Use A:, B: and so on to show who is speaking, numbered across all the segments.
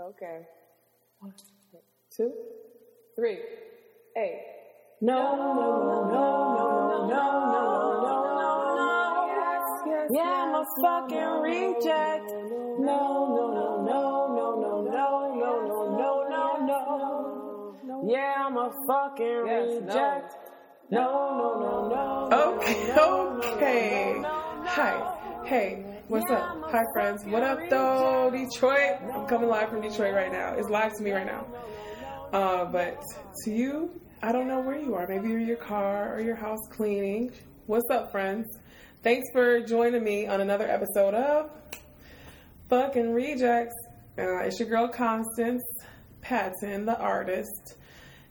A: Okay. One, two, three, eight.
B: No, no, no, no, no, no, no, no, no, no.
A: Yes, yes,
B: Yeah, I'm a fucking reject. No, no, no, no, no, no, no, no, no, no, no, no. No Yeah, I'm a fucking
A: Yes, no.
B: reject. No, no, no, no.
C: Okay, okay. Hi. Hey, what's up? Hi, friends. What up, though? Detroit. I'm coming live from Detroit right now. It's live to me right now. Uh, but to you, I don't know where you are. Maybe you're in your car or your house cleaning. What's up, friends? Thanks for joining me on another episode of Fucking Rejects. Uh, it's your girl, Constance Patton, the artist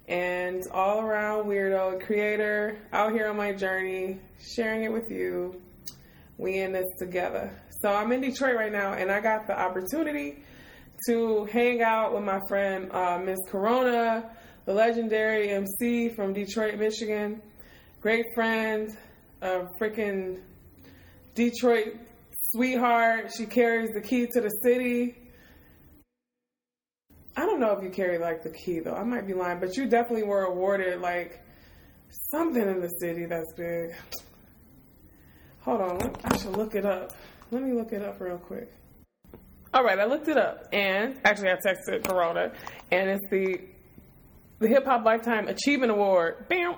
C: and all around weirdo creator out here on my journey, sharing it with you. We in this together. So I'm in Detroit right now, and I got the opportunity to hang out with my friend uh, Miss Corona, the legendary MC from Detroit, Michigan. Great friend, a freaking Detroit sweetheart. She carries the key to the city. I don't know if you carry like the key though. I might be lying, but you definitely were awarded like something in the city that's big. Hold on, I should look it up. Let me look it up real quick. All right, I looked it up, and actually I texted Corona, and it's the the Hip Hop Lifetime Achievement Award. Bam.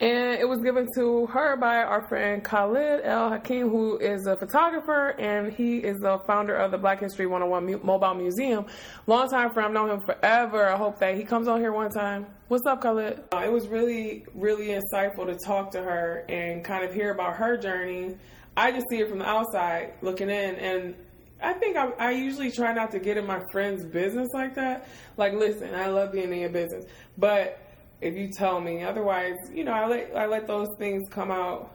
C: And it was given to her by our friend Khalid El Hakim, who is a photographer and he is the founder of the Black History 101 Mu- Mobile Museum. Long time friend, I've known him forever. I hope that he comes on here one time. What's up, Khalid? Uh, it was really, really insightful to talk to her and kind of hear about her journey. I just see it from the outside looking in, and I think I, I usually try not to get in my friend's business like that. Like, listen, I love being in your business, but if you tell me otherwise, you know, I let I let those things come out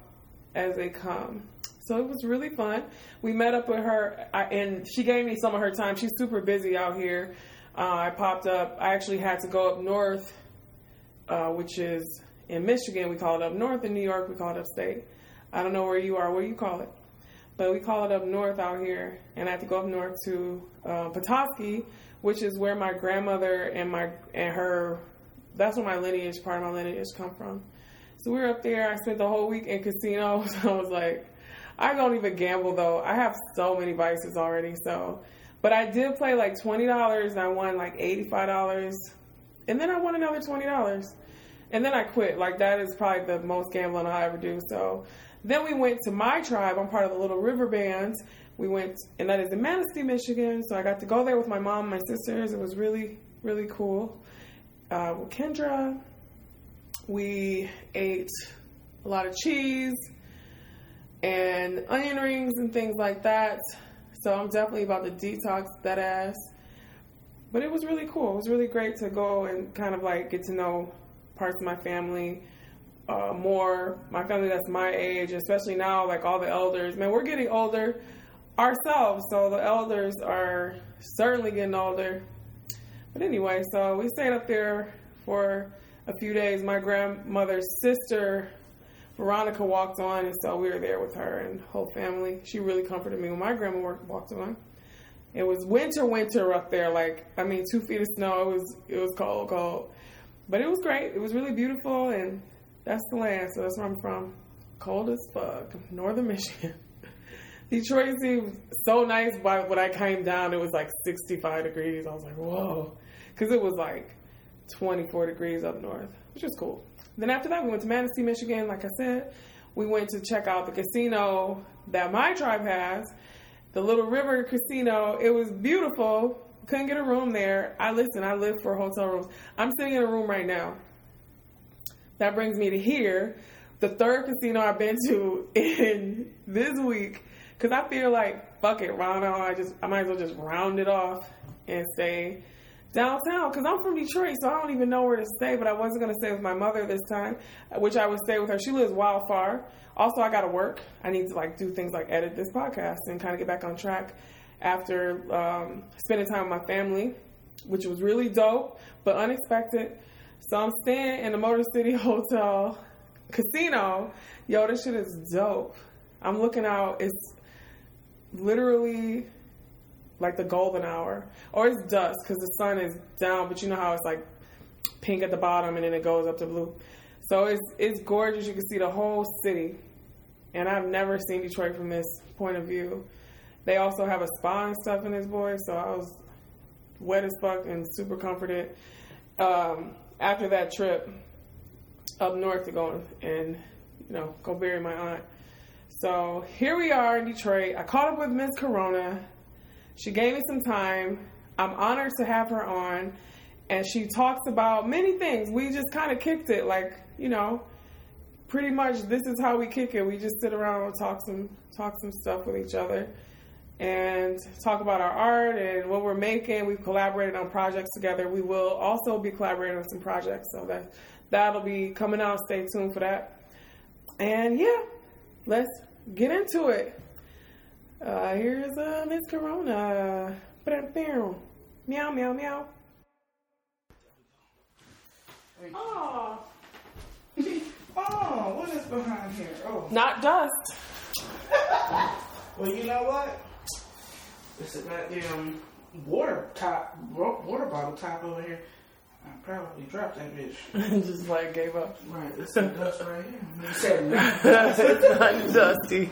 C: as they come. So it was really fun. We met up with her, I, and she gave me some of her time. She's super busy out here. Uh, I popped up. I actually had to go up north, uh, which is in Michigan. We call it up north. In New York, we call it upstate. I don't know where you are. What you call it? but we call it up north out here, and I had to go up north to uh, Petoskey, which is where my grandmother and my and her. That's where my lineage, part of my lineage, come from. So we were up there. I spent the whole week in casinos. I was like, I don't even gamble though. I have so many vices already. So, but I did play like twenty dollars, I won like eighty five dollars, and then I won another twenty dollars, and then I quit. Like that is probably the most gambling I'll ever do. So then we went to my tribe. I'm part of the Little River Bands. We went, and that is in Manistee, Michigan. So I got to go there with my mom and my sisters. It was really, really cool. Uh, with Kendra, we ate a lot of cheese and onion rings and things like that. So I'm definitely about to detox that ass. But it was really cool. It was really great to go and kind of like get to know parts of my family uh, more. My family that's my age, especially now, like all the elders. Man, we're getting older ourselves, so the elders are certainly getting older. But anyway, so we stayed up there for a few days. My grandmother's sister, Veronica, walked on, and so we were there with her and whole family. She really comforted me when my grandma walked on. It was winter, winter up there. Like I mean, two feet of snow. It was it was cold, cold, but it was great. It was really beautiful, and that's the land. So that's where I'm from. Cold as fuck, northern Michigan. Detroit seemed so nice. But when I came down, it was like 65 degrees. I was like, whoa, because it was like 24 degrees up north, which is cool. Then after that, we went to Manistee, Michigan. Like I said, we went to check out the casino that my tribe has, the Little River Casino. It was beautiful. Couldn't get a room there. I listen. I live for hotel rooms. I'm sitting in a room right now. That brings me to here, the third casino I've been to in this week. Cause I feel like fuck it, round on. I just I might as well just round it off and say downtown. Cause I'm from Detroit, so I don't even know where to stay. But I wasn't gonna stay with my mother this time, which I would stay with her. She lives wild far. Also, I gotta work. I need to like do things like edit this podcast and kind of get back on track after um, spending time with my family, which was really dope but unexpected. So I'm staying in the Motor City Hotel casino. Yo, this shit is dope. I'm looking out. It's literally like the golden hour, or it's dusk because the sun is down. But you know how it's like pink at the bottom and then it goes up to blue. So it's it's gorgeous. You can see the whole city, and I've never seen Detroit from this point of view. They also have a spa and stuff in this boy, so I was wet as fuck and super comforted. Um, after that trip up north to go and you know go bury my aunt. So here we are in Detroit. I caught up with Miss Corona. She gave me some time. I'm honored to have her on, and she talks about many things. We just kind of kicked it, like you know, pretty much this is how we kick it. We just sit around and talk some talk some stuff with each other and talk about our art and what we're making. We've collaborated on projects together. We will also be collaborating on some projects, so that that'll be coming out. Stay tuned for that. And yeah, let's get into it. Uh, here's uh, Miss Corona. Meow, meow, meow. Oh.
B: oh, what is behind here? Oh.
C: Not dust.
B: well, you know what? It's a goddamn water top, water bottle top over here. I probably dropped that bitch.
C: Just like gave up.
B: Right, it's some dust right here.
C: It's not dusty.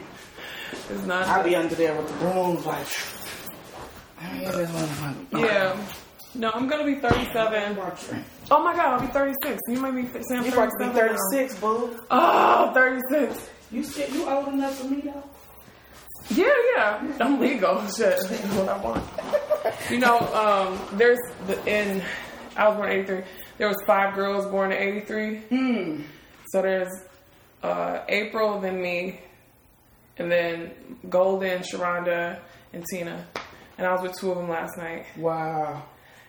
C: It's not.
B: I'll be under there with the brooms, like.
C: Yeah. No, I'm gonna be 37. Oh my god, I'll be 36. You might be saying
B: You about to be 36, boo.
C: Oh, 36.
B: You you old enough for me though.
C: Yeah, yeah. I'm legal. Shit. what I want. You know, um, there's the in I was born in 83. There was five girls born in 83.
B: Mm.
C: So there's uh, April, then me, and then Golden, Sharonda, and Tina. And I was with two of them last night.
B: Wow.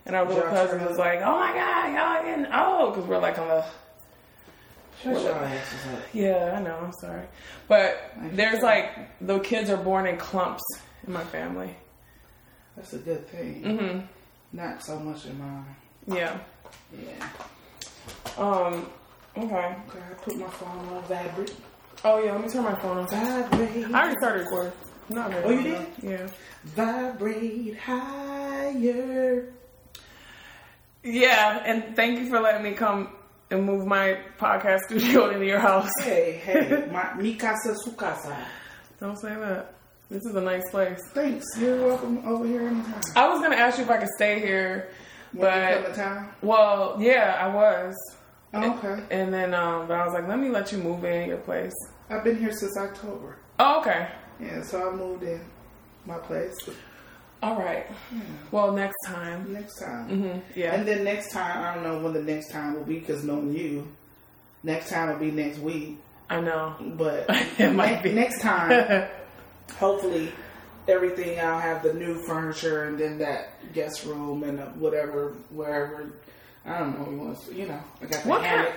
C: And our little cousin was like, "Oh my god, y'all getting old?" Because we're like on the.
B: Shut your asses up.
C: Yeah, I know. I'm sorry, but there's like the kids are born in clumps in my family.
B: That's a good thing.
C: Mm-hmm.
B: Not so much in mine.
C: Yeah.
B: Yeah.
C: Um. Okay.
B: Okay, I put my phone on vibrate.
C: Oh yeah, let me turn my phone on.
B: Vibrate.
C: I already started recording. Not
B: really. Oh, you did?
C: Yeah.
B: Vibrate higher.
C: Yeah, and thank you for letting me come and move my podcast studio into your house.
B: Hey, hey, my mi casa su casa.
C: Don't say that. This is a nice place.
B: Thanks. You're welcome over here anytime.
C: I was gonna ask you if I could stay here,
B: When
C: but
B: you come to town?
C: well, yeah, I was.
B: Oh, okay.
C: And then, um, but I was like, let me let you move in your place.
B: I've been here since October.
C: Oh, okay.
B: Yeah, so I moved in my place.
C: All right. Well, next time.
B: Next time.
C: hmm Yeah.
B: And then next time, I don't know when the next time will be because knowing you, next time will be next week.
C: I know.
B: But
C: It might be.
B: next time, hopefully, everything I'll have the new furniture and then that guest room and whatever, wherever. I don't know. You want to, you know, I got the
C: what kind?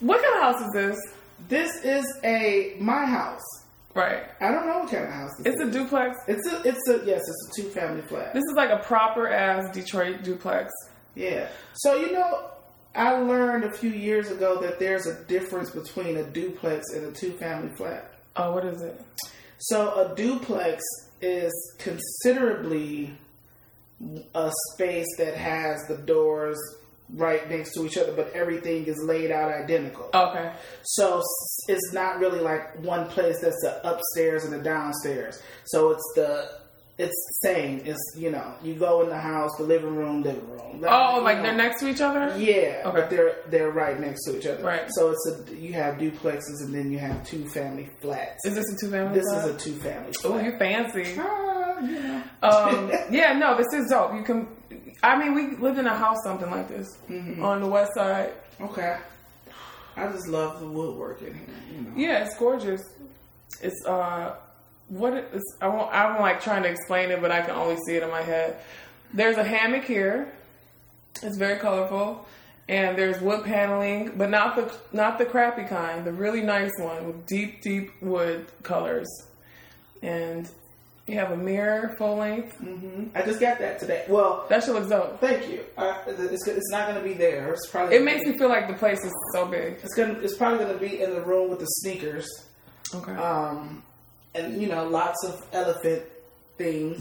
C: What kind of house is this?
B: This is a my house.
C: Right.
B: I don't know what kind of house this
C: It's
B: is.
C: a duplex.
B: It's a, it's a, yes, it's a two family flat.
C: This is like a proper ass Detroit duplex.
B: Yeah. So you know, I learned a few years ago that there's a difference between a duplex and a two family flat.
C: Oh, what is it?
B: So a duplex is considerably a space that has the doors right next to each other, but everything is laid out identical.
C: Okay.
B: So it's not really like one place that's the upstairs and the downstairs. So it's the it's same. It's you know you go in the house, the living room, living room.
C: Oh, like
B: know.
C: they're next to each other?
B: Yeah,
C: Okay.
B: but they're they're right next to each other.
C: Right.
B: So it's a you have duplexes and then you have two family flats.
C: Is this a two family?
B: This is a two family
C: Oh,
B: flat.
C: you fancy.
B: Ah, you know.
C: Um, yeah, no, this is dope. You can. I mean, we lived in a house something like this
B: Mm-hmm.
C: on the west side.
B: Okay. I just love the woodwork in here. You know.
C: Yeah, it's gorgeous. It's uh, what it is. I won't. I'm like trying to explain it, but I can only see it in my head. There's a hammock here. It's very colorful, and there's wood paneling, but not the not the crappy kind. The really nice one with deep, deep wood colors, and you have a mirror full length.
B: hmm I just got that today. Well,
C: That shit looks dope.
B: thank you. Uh, it's, it's not going to be there. It's probably.
C: It makes me feel like the place is so big.
B: It's gonna. It's probably going to be in the room with the sneakers.
C: Okay.
B: Um, and you know, lots of elephant things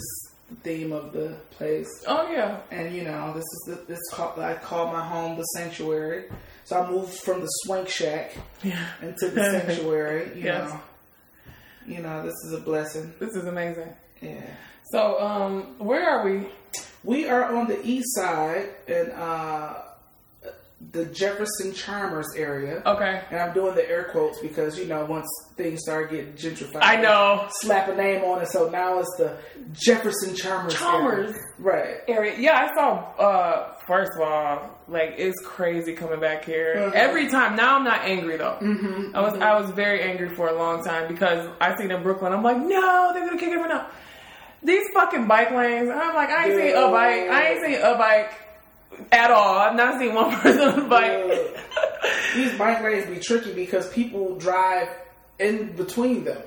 B: the theme of the place.
C: Oh yeah.
B: And you know, this is the, this call, I call my home the sanctuary. So I moved from the swank shack
C: Yeah.
B: into the sanctuary. You
C: Yes.
B: know, you know, this is a blessing.
C: This is amazing.
B: Yeah.
C: So, um, where are we?
B: We are on the east side and uh, the Jefferson Charmers area.
C: Okay.
B: And I'm doing the air quotes because, you know, once things start getting gentrified,
C: I know.
B: slap a name on it. So now it's the Jefferson Charmers.
C: Chalmers.
B: area. Right.
C: Area. Yeah, I saw. Uh, first of all, like it's crazy coming back here
B: Mhm.
C: every time. Now I'm not angry though.
B: Mm-hmm.
C: I was I was very angry for a long time because I seen in Brooklyn. I'm like, no, they're gonna kick everyone out. These fucking bike lanes. I'm like, I ain't seen a bike. I ain't seen a bike at all. I've not seen one person on a bike.
B: These bike lanes be tricky because people drive in between them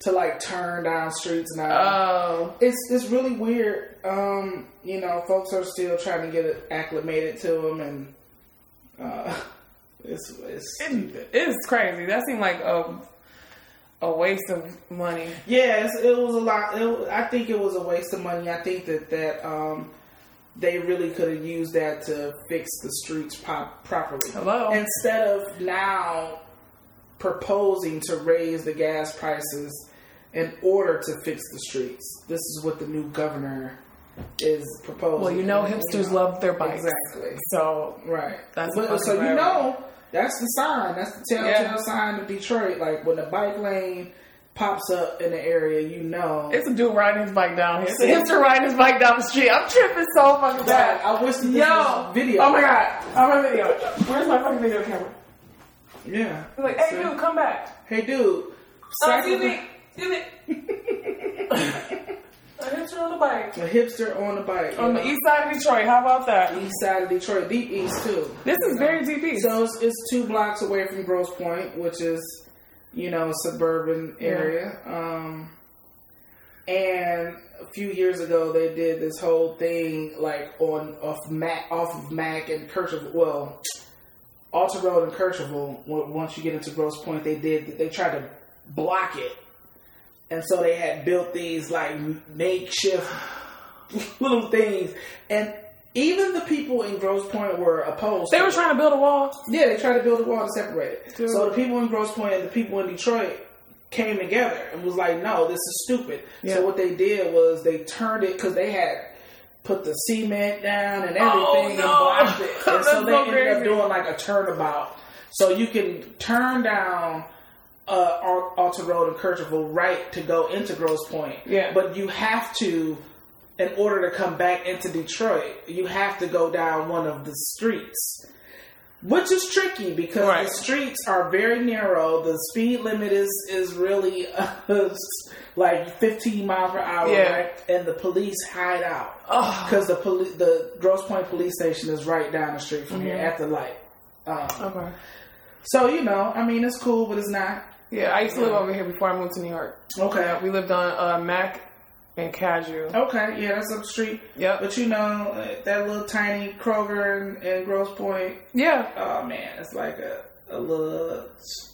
B: to like turn down streets now.
C: Oh,
B: it's it's really weird. Um, you know, folks are still trying to get it acclimated to them, and uh, it's it's
C: it is crazy. That seemed like a a waste of money.
B: Yes, it was a lot. It, I think it was a waste of money. I think that that um, they really could have used that to fix the streets pop, properly.
C: Hello.
B: Instead of now proposing to raise the gas prices in order to fix the streets. This is what the new governor is proposing.
C: Well, you know, hipsters love their bikes.
B: Exactly.
C: So
B: Right.
C: That's fucking
B: so you know that's the sign. That's the telltale
C: Yeah.
B: sign of Detroit. Like when the bike lane pops up in the area, you know.
C: it's a dude riding his bike down here. It's a hipster riding his bike down the street. I'm tripping so fucking bad.
B: I wish this
C: Yo,
B: was video.
C: Oh my god, oh, I'm on video. Where's my fucking video camera?
B: Yeah.
C: He's like, hey
B: So-
C: dude, come back.
B: Hey, dude.
C: Oh, excuse me, excuse me. a hipster on the bike
B: A hipster on the bike.
C: on
B: you
C: the
B: know.
C: east side of Detroit. How about that?
B: east side of Detroit, deep east too.
C: This is very deep east.
B: So it's, it's two blocks away from Grosse Point, which is, you know, suburban area. Um, and a few years ago, they did this whole thing like on off Mac, off of Mac and Kercheval. Well, Alter Road and Kercheval. Once you get into Grosse Point, they did they tried to block it, and so they had built these like makeshift little things, and even the people in Grosse Point were opposed.
C: they were trying to build a wall.
B: Yeah, they tried to build a wall to separate it.
C: Dude.
B: So the people in Grosse Point and the people in Detroit came together and was like, "No, this is stupid."
C: Yeah.
B: So what they did was they turned it because they had put the cement down and everything
C: Oh,
B: and blocked it, and so they
C: so
B: ended up doing like a turnabout. So you can turn down uh, Al- Alter Road and Kercheval right to go into Grosse Point.
C: Yeah.
B: But you have to, in order to come back into Detroit, you have to go down one of the streets. Which is tricky because
C: Right.
B: the streets are very narrow. The speed limit is is really uh, like 15 miles per hour,
C: Yeah.
B: right? And the police hide out because the police, the Grosse Point police station is right down the street from here
C: Mhm.
B: at the light. Um,
C: okay.
B: so you know, I mean, it's cool, but it's not.
C: Yeah, I used to live over here before I moved to New York.
B: Okay.
C: Yeah, we lived on uh, Mac and casual.
B: Okay, yeah, that's up the street.
C: Yep.
B: But you know, that little tiny Kroger and, Grosse Point,
C: Yeah.
B: oh man, it's like a, a little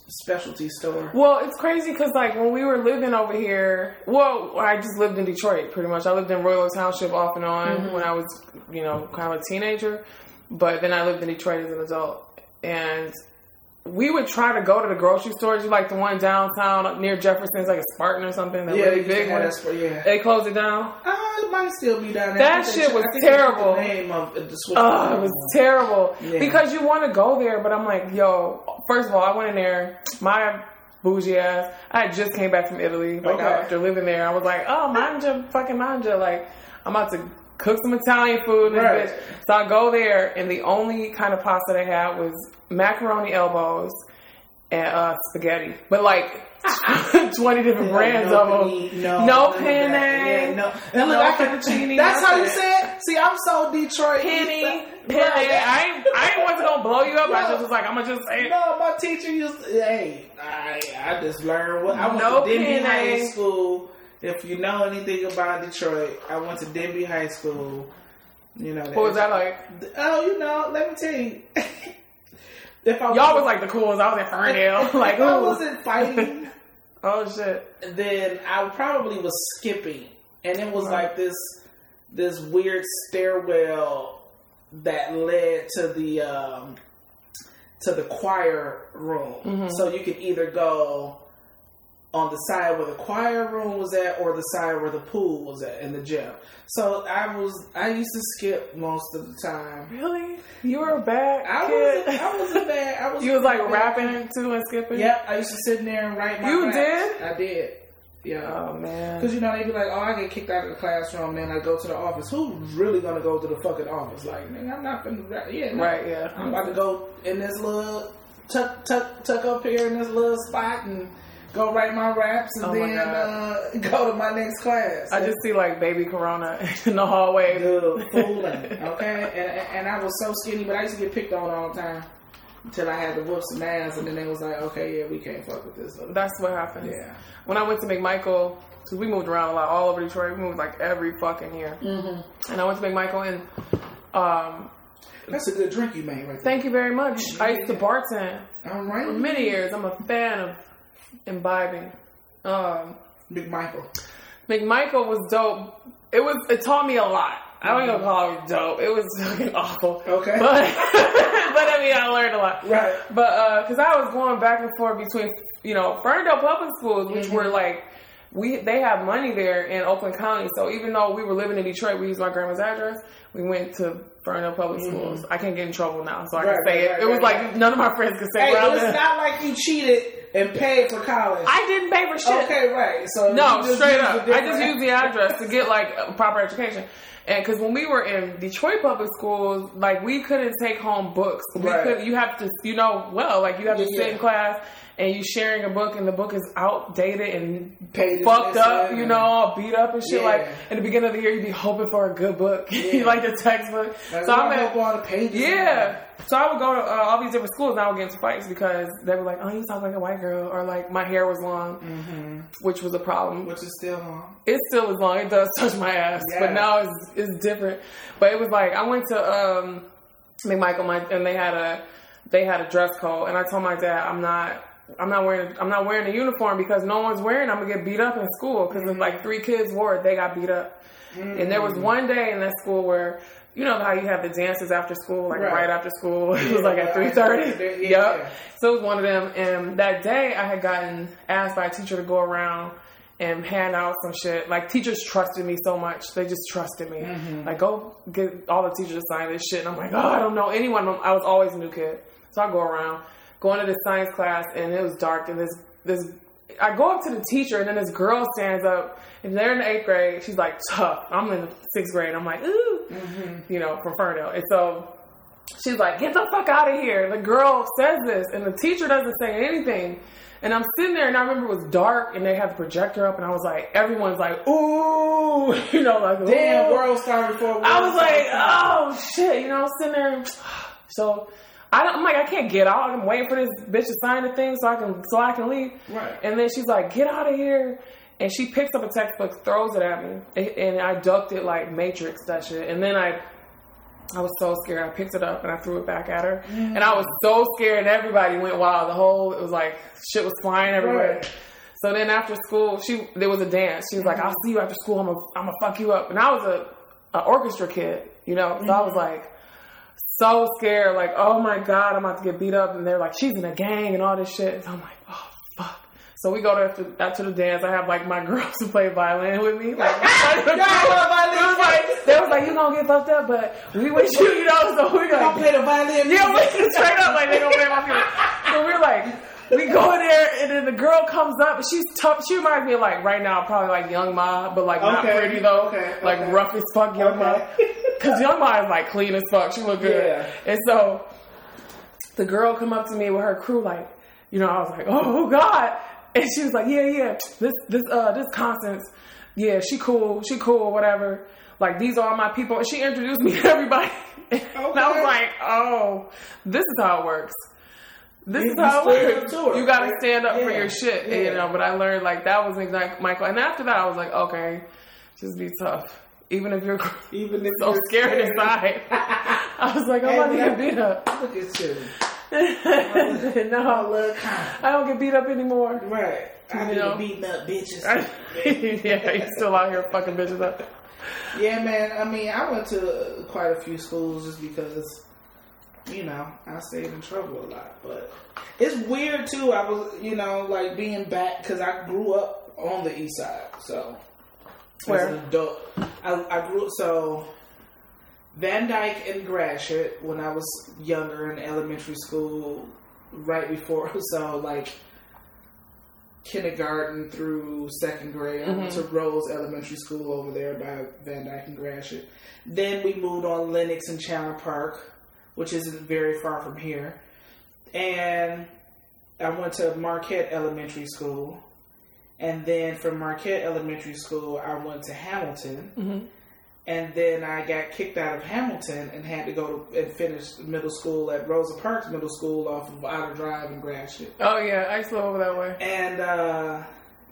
B: specialty store.
C: Well, it's crazy because like when we were living over here, well, I just lived in Detroit pretty much. I lived in Royal Oak Township off and on
B: Mm-hmm.
C: when I was, you know, kind of a teenager. But then I lived in Detroit as an adult, and we would try to go to the grocery stores. You like the one downtown up near Jefferson's, like a Spartan or something, that
B: Yeah,
C: really big one.
B: that store, yeah.
C: They closed it down.
B: Uh, it might still be down there.
C: That shit
B: they-
C: was
B: I think they took
C: terrible.
B: Name of the Swiss
C: Oh, it was terrible
B: Yeah.
C: because you want to go there, but I'm like, yo. First of all, I went in there. My bougie ass. I just came back from Italy. Like
B: Okay.
C: after living there, I was like, oh, manja, fucking manja. Like I'm about to cook some Italian food.
B: Right.
C: bitch. So I go there, and the only kind of pasta they had was macaroni elbows and uh, spaghetti, but like. 20 different
B: Yeah,
C: brands
B: no
C: of them.
B: penne, no,
C: no penne.
B: Yeah, no. And look,
C: no
B: I can,
C: fettuccine,
B: that's how you it. See, I'm so Detroit.
C: penny, penny. I ain't, I ain't wasn't gonna blow you up. I just was like, I'm gonna just say.
B: No, my teacher used to, hey, I, I just learned what I went
C: No
B: to
C: penne.
B: High School. If you know anything about Detroit, I went to Denby High School. You know,
C: What was that like?
B: Oh, you know, let me tell you. if I
C: Y'all was like the coolest. I was in Ferndale. like,
B: if I wasn't fighting,
C: oh shit.
B: then I probably was skipping and it was like this this weird stairwell that led to the um, to the choir room.
C: Mm-hmm.
B: So you could either go on the side where the choir room was at, or the side where the pool was at in the gym. So I was I used to skip most of the time.
C: Really? You were a bad
B: I
C: kid.
B: was I wasn't bad. I was
C: you was like rapping too and skipping.
B: Yep, I used to sit in there and write my.
C: You
B: raps.
C: did?
B: I did. Yeah.
C: Oh man.
B: Because you know they'd be like, oh, I get kicked out of the classroom, then I go to the office. Who's really gonna go to the fucking office? Like, man, I'm not rap. Yeah, no.
C: Right. Yeah.
B: I'm about to go in this little tuck tuck tuck up here in this little spot and go write my raps and
C: Oh
B: then uh, go to my next class.
C: I just see like baby Corona in the hallway.
B: Good fooling, okay? And, and I was so skinny, but I used to get picked on all the time until I had to whoop some ass, and then they was like, okay, yeah, we can't fuck with this. Little.
C: That's what happened.
B: Yeah.
C: When I went to McMichael, because we moved around a lot, all over Detroit. We moved like every fucking year. Mm-hmm. And I went to McMichael, and um,
B: That's a good drink you made right there.
C: thank you very much. I used to bartend
B: All right,
C: for many years. I'm a fan of imbibing. Um,
B: Big Michael.
C: McMichael was dope. It was. It taught me a lot. I don't even mm-hmm. call it dope. It was fucking awful.
B: Okay.
C: But, but I mean, I learned a lot.
B: Right.
C: But uh, because I was going back and forth between, you know, Ferndale public schools, which mm-hmm. were like, we they have money there in Oakland County. So even though we were living in Detroit, we used my grandma's address. We went to Ferndale public mm-hmm. schools. I can't get in trouble now, so I
B: Right,
C: can say
B: right,
C: it.
B: right,
C: it was like none of my friends could say
B: Hey,
C: where I
B: but it's not like you cheated and paid for college.
C: I didn't pay for shit.
B: Okay, right. So
C: No,
B: you just
C: straight up. I just
B: different-
C: used the address to get like a proper education. And because when we were in Detroit public schools, like we couldn't take home books. We
B: Right.
C: could. You have to, you know, well, like you have to
B: Yeah,
C: sit
B: yeah.
C: in class and you sharing a book, and the book is outdated and
B: Pages
C: fucked up, you know, all beat up and shit.
B: Yeah.
C: Like in the beginning of the year, you'd be hoping for a good book,
B: Yeah.
C: like the textbook. So I'm at,
B: all the pages.
C: yeah. So I would go to uh, all these different schools and I would get into fights because they were like, oh, you talk like a white girl. Or like my hair was long,
B: Mm-hmm.
C: which was a problem.
B: Which is still long.
C: It still is long. It does touch my ass,
B: Yeah.
C: but now it's it's different. But it was like I went to um McMichael, my and they had a they had a dress code, and I told my dad I'm not. I'm not wearing. I'm not wearing a uniform because no one's wearing. I'm gonna get beat up in school because if like three kids wore it, they got beat up. And there was one day in that school where you know how you have the dances after school, like
B: Right.
C: right, after school. it was like at three thirty.
B: yeah,
C: yep. So it was one of them. And that day I had gotten asked by a teacher to go around and hand out some shit. Like teachers trusted me so much. They just trusted me.
B: Mm-hmm.
C: Like go get all the teachers to sign this shit. And I'm like, oh, I don't know anyone. I was always a new kid. So I go around, going to this science class and it was dark and this, this, I go up to the teacher and then this girl stands up and they're in the eighth grade. She's like tough. I'm in the sixth grade. I'm like, ooh,
B: Mm-hmm.
C: you know, from Ferndale. And so she's like, get the fuck out of here. The girl says this, and the teacher doesn't say anything. And I'm sitting there, and I remember it was dark, and they had the projector up, and I was like, everyone's like, ooh, you know, like,
B: Damn,
C: ooh.
B: world started before.
C: I was like, oh shit, you know, I'm sitting there. So I don't, I'm like, I can't get out. I'm waiting for this bitch to sign the thing so I can so I can leave.
B: Right.
C: And then she's like, get out of here. And she picks up a textbook, throws it at me, and- and I ducked it like Matrix that shit. And then I, I was so scared. I picked it up and I threw it back at her, mm. and I was so scared. And everybody went wild. The whole it was like shit was flying everywhere.
B: Right.
C: So then after school, she there was a dance. She was like, "I'll mm. see you after school. I'm gonna I'm gonna fuck you up." And I was a, a orchestra kid, you know. So I was mm-hmm. like so scared, like, "Oh my god, I'm about to get beat up." And they're like, "She's in a gang and all this shit." So I'm like, "Oh fuck." So we go to after, after the dance. I have like my girls who play violin with me. Like,
B: Y'all violin
C: like they was like, "You gonna get fucked up," but we with you, you know. So we
B: Y'all
C: like,
B: play the violin.
C: yeah, we straight up like they gonna play my music. So we're like, we go in there, and then the girl comes up, she's tough. She reminds me of like right now, probably like Young M.A, but like not
B: Okay,
C: pretty though.
B: okay,
C: Like
B: okay.
C: rough as fuck Young M.A. Cause Young M.A is like clean as fuck. She look good.
B: Yeah.
C: And so the girl come up to me with her crew, like, you know, I was like, oh god. And she was like, yeah, yeah, this this uh this Constance, yeah, she cool, she cool, whatever. Like these are all my people, and she introduced me to everybody. And I was like, oh, this is how it works. This
B: You-
C: is how it works. You got to
B: Like,
C: stand up for your shit,
B: yeah.
C: you know. But I learned like that was exact Michael, and after that, I was like, okay, just be tough, even if you're
B: Even if
C: so
B: you're
C: scared inside. I was like, I'm
B: Hey,
C: about to
B: man.
C: get beat up.
B: Look at you.
C: no,
B: Look.
C: I don't get beat up anymore.
B: Right. I
C: You know?
B: beating up bitches.
C: yeah, he's still out here fucking bitches up.
B: Yeah, man. I mean, I went to quite a few schools just because, you know, I stayed in trouble a lot. But it's weird too. I was, you know, like being back because I grew up on the east side. So
C: Where?
B: as an adult, I, I grew so Van Dyke and Gratiot when I was younger in elementary school, right before. So like kindergarten through second grade. I went to Rose Elementary School over there by Van Dyke and Gratiot. Then we moved on Lennox and Chandler Park, which isn't very far from here. And I went to Marquette Elementary School. And then from Marquette Elementary School, I went to Hamilton. Mm-hmm. And then I got kicked out of Hamilton and had to go to, and finish middle school at Rosa Parks Middle School off of Outer Drive in Gratiot.
C: Oh yeah, I used to over that way.
B: And uh,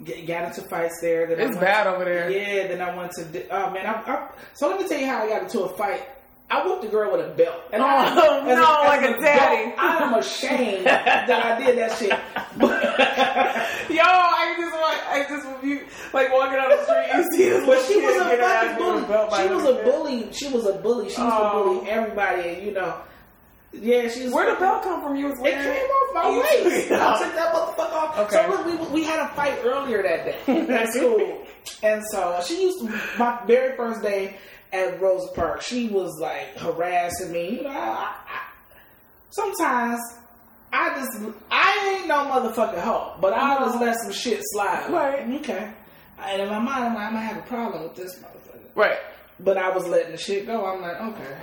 B: g- got into fights there. Then
C: It's bad
B: to-
C: over there.
B: Yeah, then I went to. Oh man, I, I, so let me tell you how I got into a fight. I whooped a girl with a belt. Oh, and I,
C: Oh,
B: as
C: no,
B: as
C: like a daddy.
B: I am ashamed that I did that shit.
C: Yo, I just want, I just you like walking down the street, you see this
B: But she was a
C: get her ass
B: fucking bully.
C: a
B: She was a bully. She was a bully. She used
C: Oh.
B: to bully everybody, and you know, yeah, she's. was.
C: Where the belt come from? You was
B: It came off my waist. I took that motherfucker off.
C: Okay.
B: So look, we, we had a fight earlier that day at school, and so she used to, my very first day at Rose Park. She was like harassing me. You know, I, I, sometimes. I just, I ain't no motherfucking hoe, but I just let some shit slide.
C: Right.
B: Okay. And in my mind, I'm like, I'm gonna have a problem with this motherfucker.
C: Right.
B: But I was letting the shit go. I'm like, okay.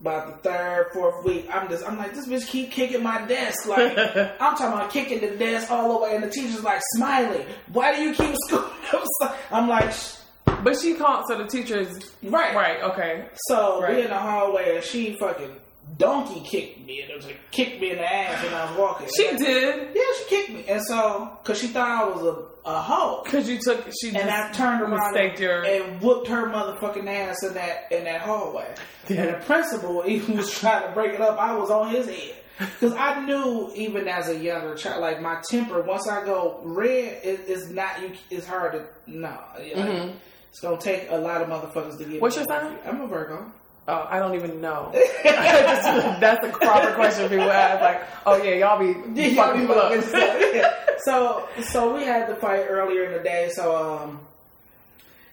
B: About the third, fourth week, I'm just, I'm like, this bitch keep kicking my desk. Like, I'm talking about kicking the desk all the way, and the teacher's like smiling. Why do you keep stuff?" I'm like, "Shh."
C: But she called, so the teacher's
B: right,
C: right. Okay.
B: So
C: Right.
B: we in the hallway, and she fucking donkey kicked me, and it was like kicked me in the ass when I was walking.
C: She
B: And-
C: did
B: Yeah, she kicked me, and so because she thought I was a a hoe.
C: because you took. She
B: And I turned around and,
C: your.
B: and whooped her motherfucking ass in that in that hallway.
C: Yeah.
B: And the principal even was trying to break it up. I was on his head because I knew even as a younger child, like my temper. Once I go red, it, it's not. You, it's hard to no. like, mm-hmm. It's gonna take a lot of motherfuckers to get.
C: What's your sign?
B: I'm a Virgo.
C: Oh, I don't even know. That's the proper question people ask. Like, oh yeah, y'all be
B: Yeah,
C: fucking
B: y'all be
C: people up.
B: fucking stuff. Yeah. So so we had the fight earlier in the day. So um,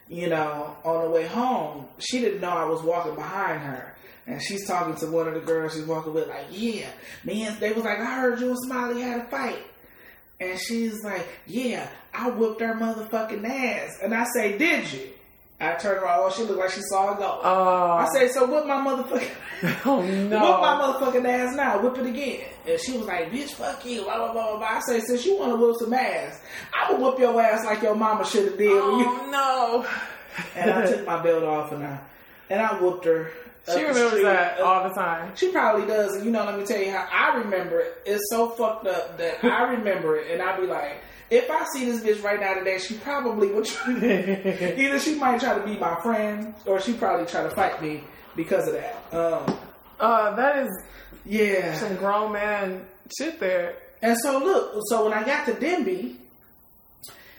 B: you know, on the way home, she didn't know I was walking behind her. And she's talking to one of the girls she's walking with, like, yeah, man, they was like, I heard you and Smiley had a fight. And she's like, yeah, I whooped her motherfucking ass. And I say, did you? I turned around, oh, she looked like she saw it go.
C: Oh,
B: I say, so whip my motherfucking
C: oh
B: Whip
C: no.
B: my motherfucking ass now. Whip it again. And she was like, bitch, fuck you. Blah, blah, blah, blah, blah. I say, since you want to whip some ass, I will whoop your ass like your mama should have did when you.
C: Oh no.
B: And I took my belt off and I, and I whooped her.
C: She remembers
B: street.
C: that
B: Uh,
C: all the time.
B: She probably does. And you know, let me tell you how I remember it. It's so fucked up that I remember it. And I be like, if I see this bitch right now today, she probably would. Either she might try to be my friend or she probably try to fight me because of that. Um,
C: Uh, that is
B: yeah.
C: some grown man shit there.
B: And so look, so when I got to Denby,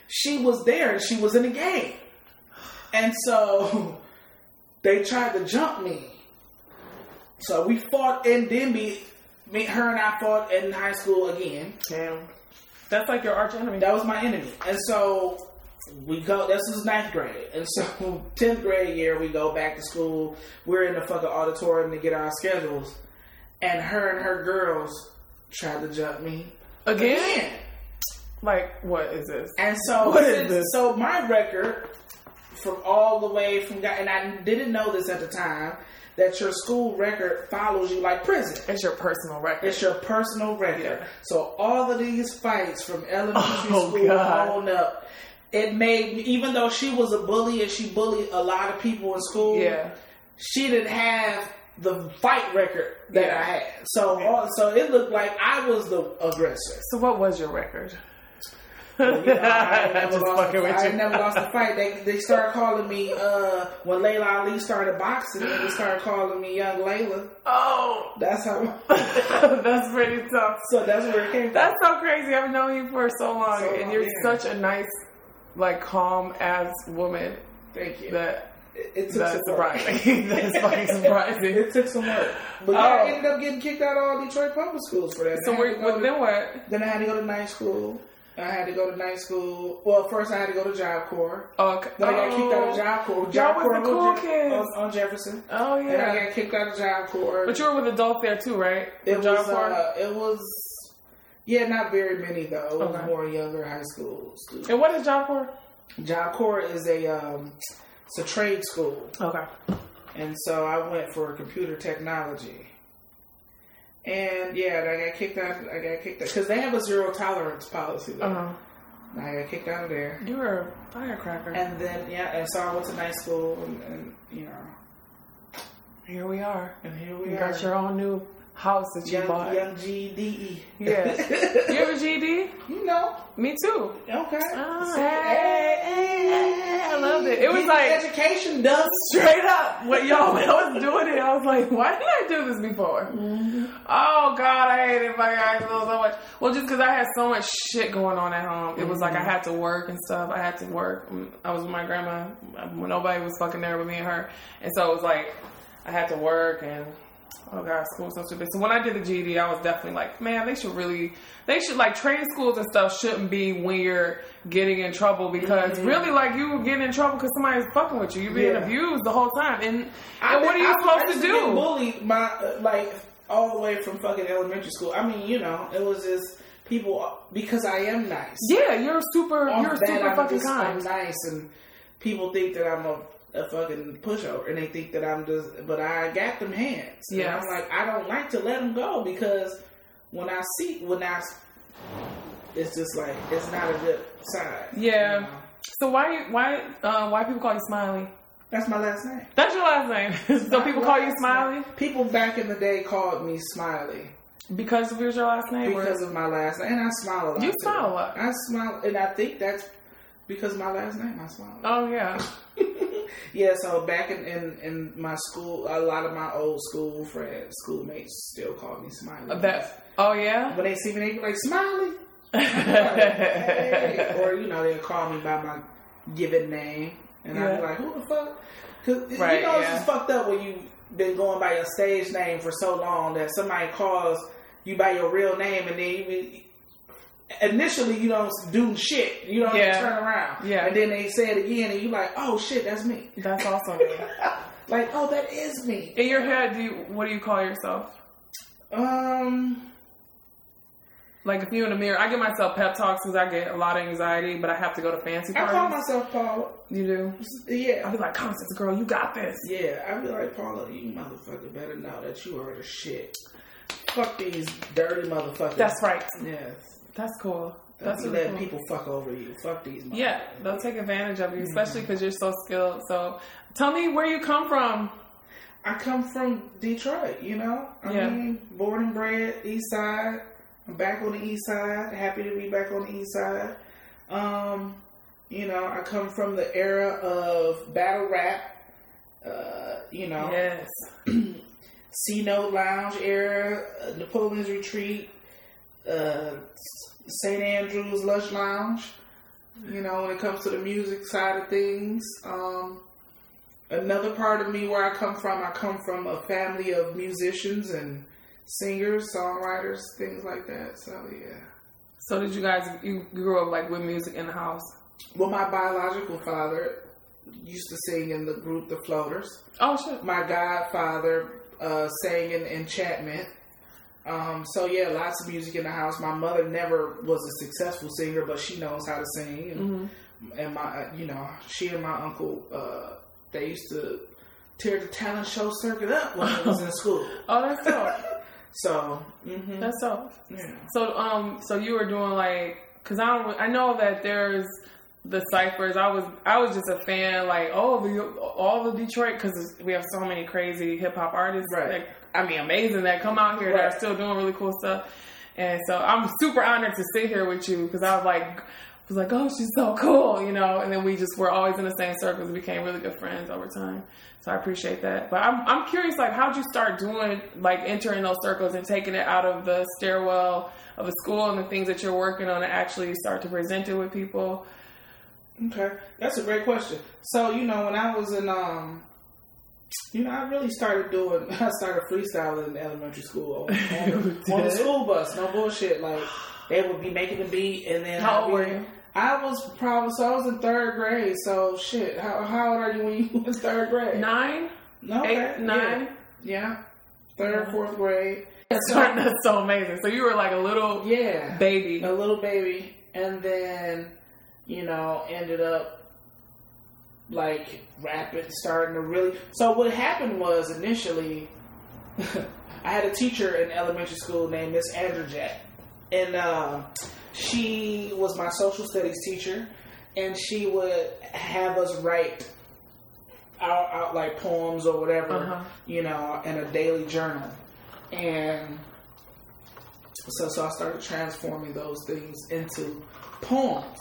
B: she was there and she was in the game. And so they tried to jump me. So we fought in Denby. Me, her and I fought in high school again.
C: Damn. That's like your arch enemy.
B: That was my enemy. And so we go, this is ninth grade. And so 10th grade year, we go back to school. We're in the fucking auditorium to get our schedules. And her and her girls tried to jump me
C: Again?
B: again.
C: Like, what is this?
B: And so,
C: What is this?
B: so my record from all the way from, and I didn't know this at the time, that your school record follows you like prison.
C: It's your personal record.
B: It's your personal record.
C: Yeah.
B: So all of these fights from elementary
C: Oh,
B: school
C: God.
B: on up, it made even though she was a bully and she bullied a lot of people in school,
C: yeah.
B: she didn't have the fight record that
C: Yeah.
B: I had. So all, uh, so it looked like I was the aggressor.
C: So what was your record?
B: But, you know, I never, lost, a, I never lost a fight. They they started calling me uh, when Laila Ali started boxing. They started calling me Young Laila.
C: Oh,
B: That's how.
C: that's pretty tough.
B: So that's where it came from.
C: That's so crazy. I've known you for so long,
B: So
C: and
B: long,
C: you're
B: yeah.
C: such a nice, like, calm ass woman.
B: Thank you.
C: That
B: it, it took
C: that's
B: some
C: surprising. that's fucking surprising.
B: It took some work. But yeah,
C: Oh.
B: I ended up getting kicked out of all Detroit public schools for that.
C: So
B: I
C: we're, well,
B: to-
C: then what?
B: Then I had to go to night school. I had to go to night school. Well, first I had to go to Job Corps.
C: Oh, okay.
B: Then I got kicked out of
C: Oh.
B: Job Corps. Job Corps
C: the
B: on
C: cool kids.
B: on, on Jefferson.
C: Oh yeah.
B: And I got kicked out of Job Corps.
C: But you were with adults there too, right?
B: it was,
C: Job Corps?
B: uh, it was, yeah, not very many though. It was
C: Okay.
B: more younger high school students.
C: and what is Job Corps?
B: Job Corps is a, um, it's a trade school.
C: Okay.
B: And so I went for computer technology. And yeah, I got kicked out. I got kicked out because they have a zero tolerance policy. There.
C: Uh-huh.
B: I got kicked out of there.
C: You were a firecracker.
B: And then yeah, and so I went to night school, and, and you know,
C: here we are.
B: and here we
C: You
B: are.
C: got your own new house that you
B: young,
C: bought.
B: young GED.
C: Yes. you have a GD?
B: you know.
C: Me too.
B: Okay.
C: Oh, hey, hey, I loved it. It was like
B: education done.
C: straight up what y'all when I was doing it. I was like, why did I do this before? Mm-hmm. Oh God, I hate it. My feel so much. Well, just because I had so much shit going on at home, it was like I mm-hmm. had to work and stuff. I had to work. I was with my grandma when nobody was fucking there with me and her, and so it was like I had to work and. Oh god, school so stupid. So when I did the GED, I was definitely like, man, they should really, they should like training schools and stuff shouldn't be when you're getting in trouble because really, like you were getting in trouble because somebody's fucking with you. You're being
B: Yeah.
C: abused the whole time, and
B: I-
C: and what are you
B: I- I
C: supposed
B: used
C: to do?
B: bullied my uh, like all the way from fucking elementary school. I mean, you know, it was just people because I am nice.
C: Yeah, you're super,
B: Off
C: you're super fucking
B: just- I'm nice, and people think that I'm a, a fucking pushover, and they think that I'm just. But I got them hands. And
C: Yes.
B: I'm like, I don't like to let them go because when I see when I, it's just like it's not a good side.
C: Yeah.
B: you know?
C: So why, you- why, uh, why people call you Smiley?
B: That's my last name.
C: That's your last name. so
B: My
C: people call you Smiley
B: name. People back in the day called me Smiley.
C: because of your last name. or-
B: because of my last name, and I smile a lot.
C: You smile a lot.
B: I smile, and I think that's because of my last name. I smile. a lot.
C: Oh yeah.
B: Yeah, so back in, in in my school, a lot of my old school friends, schoolmates, still call me Smiley.
C: Uh, that. Oh yeah.
B: when they see me, they be like Smiley, Hey. or you know they'll call me by my given name, and I'll be like, who the fuck? Because
C: Right,
B: you know it's
C: yeah.
B: just fucked up when you've been going by your stage name for so long that somebody calls you by your real name, and then you be, initially you don't do shit, you don't
C: Yeah.
B: turn around,
C: Yeah.
B: and then they say it again, and you're like, oh shit, that's me.
C: That's awesome.
B: Like, oh, that is me.
C: In your head, do you, what do you call yourself?
B: Um,
C: Like if you in the mirror, I give myself pep talks because I get a lot of anxiety, but I have to go to fancy parties.
B: I call myself Paula.
C: you do?
B: Yeah,
C: I'll be like, Constance, girl, you got this.
B: yeah. I be like, Paula, you motherfucker better know that you are the shit. Fuck these dirty motherfuckers.
C: That's right.
B: Yes.
C: That's cool. That's really
B: letting
C: cool.
B: people fuck over you. Fuck these.
C: Yeah, they'll take advantage of you, especially because you're so skilled. So, tell me where you come from.
B: I come from Detroit. You know. I
C: Yeah.
B: mean, born and bred East Side. I'm back on the East Side. Happy to be back on the East Side. Um, you know, I come from the era of battle rap. Uh, you know,
C: Yes.
B: C Note Lounge era, uh, Napoleon's Retreat, uh, St. Andrew's Lush Lounge. You know, when it comes to the music side of things. Um, another part of me where I come from, I come from a family of musicians and singers, songwriters, things like that. So, yeah.
C: So, did you guys, you grew up like with music in the house?
B: Well, my biological father used to sing in the group The Floaters.
C: Oh, shit.
B: my godfather uh, sang in enchantment. Um, so yeah, lots of music in the house. My mother never was a successful singer, but she knows how to sing. And,
C: Mm-hmm.
B: and my, you know, she and my uncle, uh, they used to tear the talent show circuit up when I was in school.
C: Oh, that's dope.
B: So, hmm
C: That's dope.
B: yeah.
C: So, um, so you were doing like, cause I don't, I know that there's the ciphers. I was, I was just a fan, like, oh, the, all the Detroit, cause we have so many crazy hip hop artists.
B: Right.
C: That, I mean, amazing that come out here that are still doing really cool stuff. And so I'm super honored to sit here with you because I was like, was like, oh, she's so cool, you know. And then we just were always in the same circles and became really good friends over time. So I appreciate that. But I'm I'm curious, like, how'd you start doing like entering those circles and taking it out of the stairwell of a school and the things that you're working on and actually start to present it with people?
B: Okay, that's a great question. So you know, when I was in, um, you know, I really started doing. I started freestyling in elementary school on, on, the, on the school bus. No bullshit. Like they would be making the beat, and then
C: How old were you?
B: I was probably so I was in third grade. So shit, how how old are you when you was third grade?
C: Nine,
B: no,
C: eight, nine.
B: Yeah, third, fourth grade.
C: That's, that's so amazing. So you were like a little
B: Yeah,
C: baby.
B: a little baby, and then you know ended up like rapping, starting to really. So what happened was initially, I had a teacher in elementary school named Miss Andrew Jack, and uh, she was my social studies teacher, and she would have us write. Out, out like poems or whatever,
C: Uh-huh.
B: you know, in a daily journal, and so, so I started transforming those things into poems,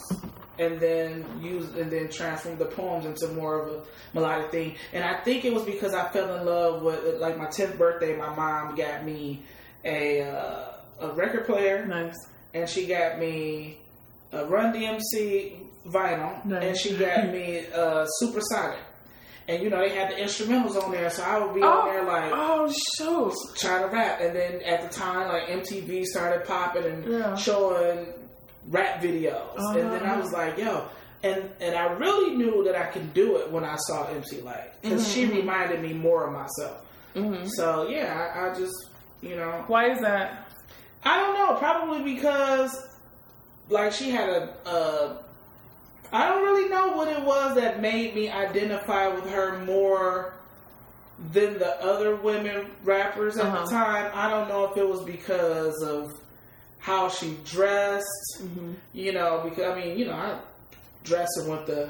B: and then use and then transform the poems into more of a melodic thing. And I think it was because I fell in love with like my tenth birthday. My mom got me a uh, a record player,
C: Nice.
B: and she got me a Run DMC vinyl,
C: Nice.
B: and she got me a Supersonic. And you know they had the instrumentals on there, so I would be on there like
C: oh, shoot.
B: trying to rap. And then at the time, like MTV started popping and
C: Yeah.
B: showing rap videos. And then I
C: Uh-huh.
B: was like, yo. And, and I really knew that I could do it when I saw MC Lyte. Because she
C: Mm-hmm.
B: reminded me more of myself.
C: hmm
B: So, yeah, I, I just, you know.
C: Why is that?
B: I don't know. Probably because, like, she had a. a I don't really know what it was that made me identify with her more than the other women rappers at
C: Uh-huh.
B: the time. I don't know if it was because of how she dressed,
C: Mm-hmm.
B: you know, because, I mean, you know, I dressing with the.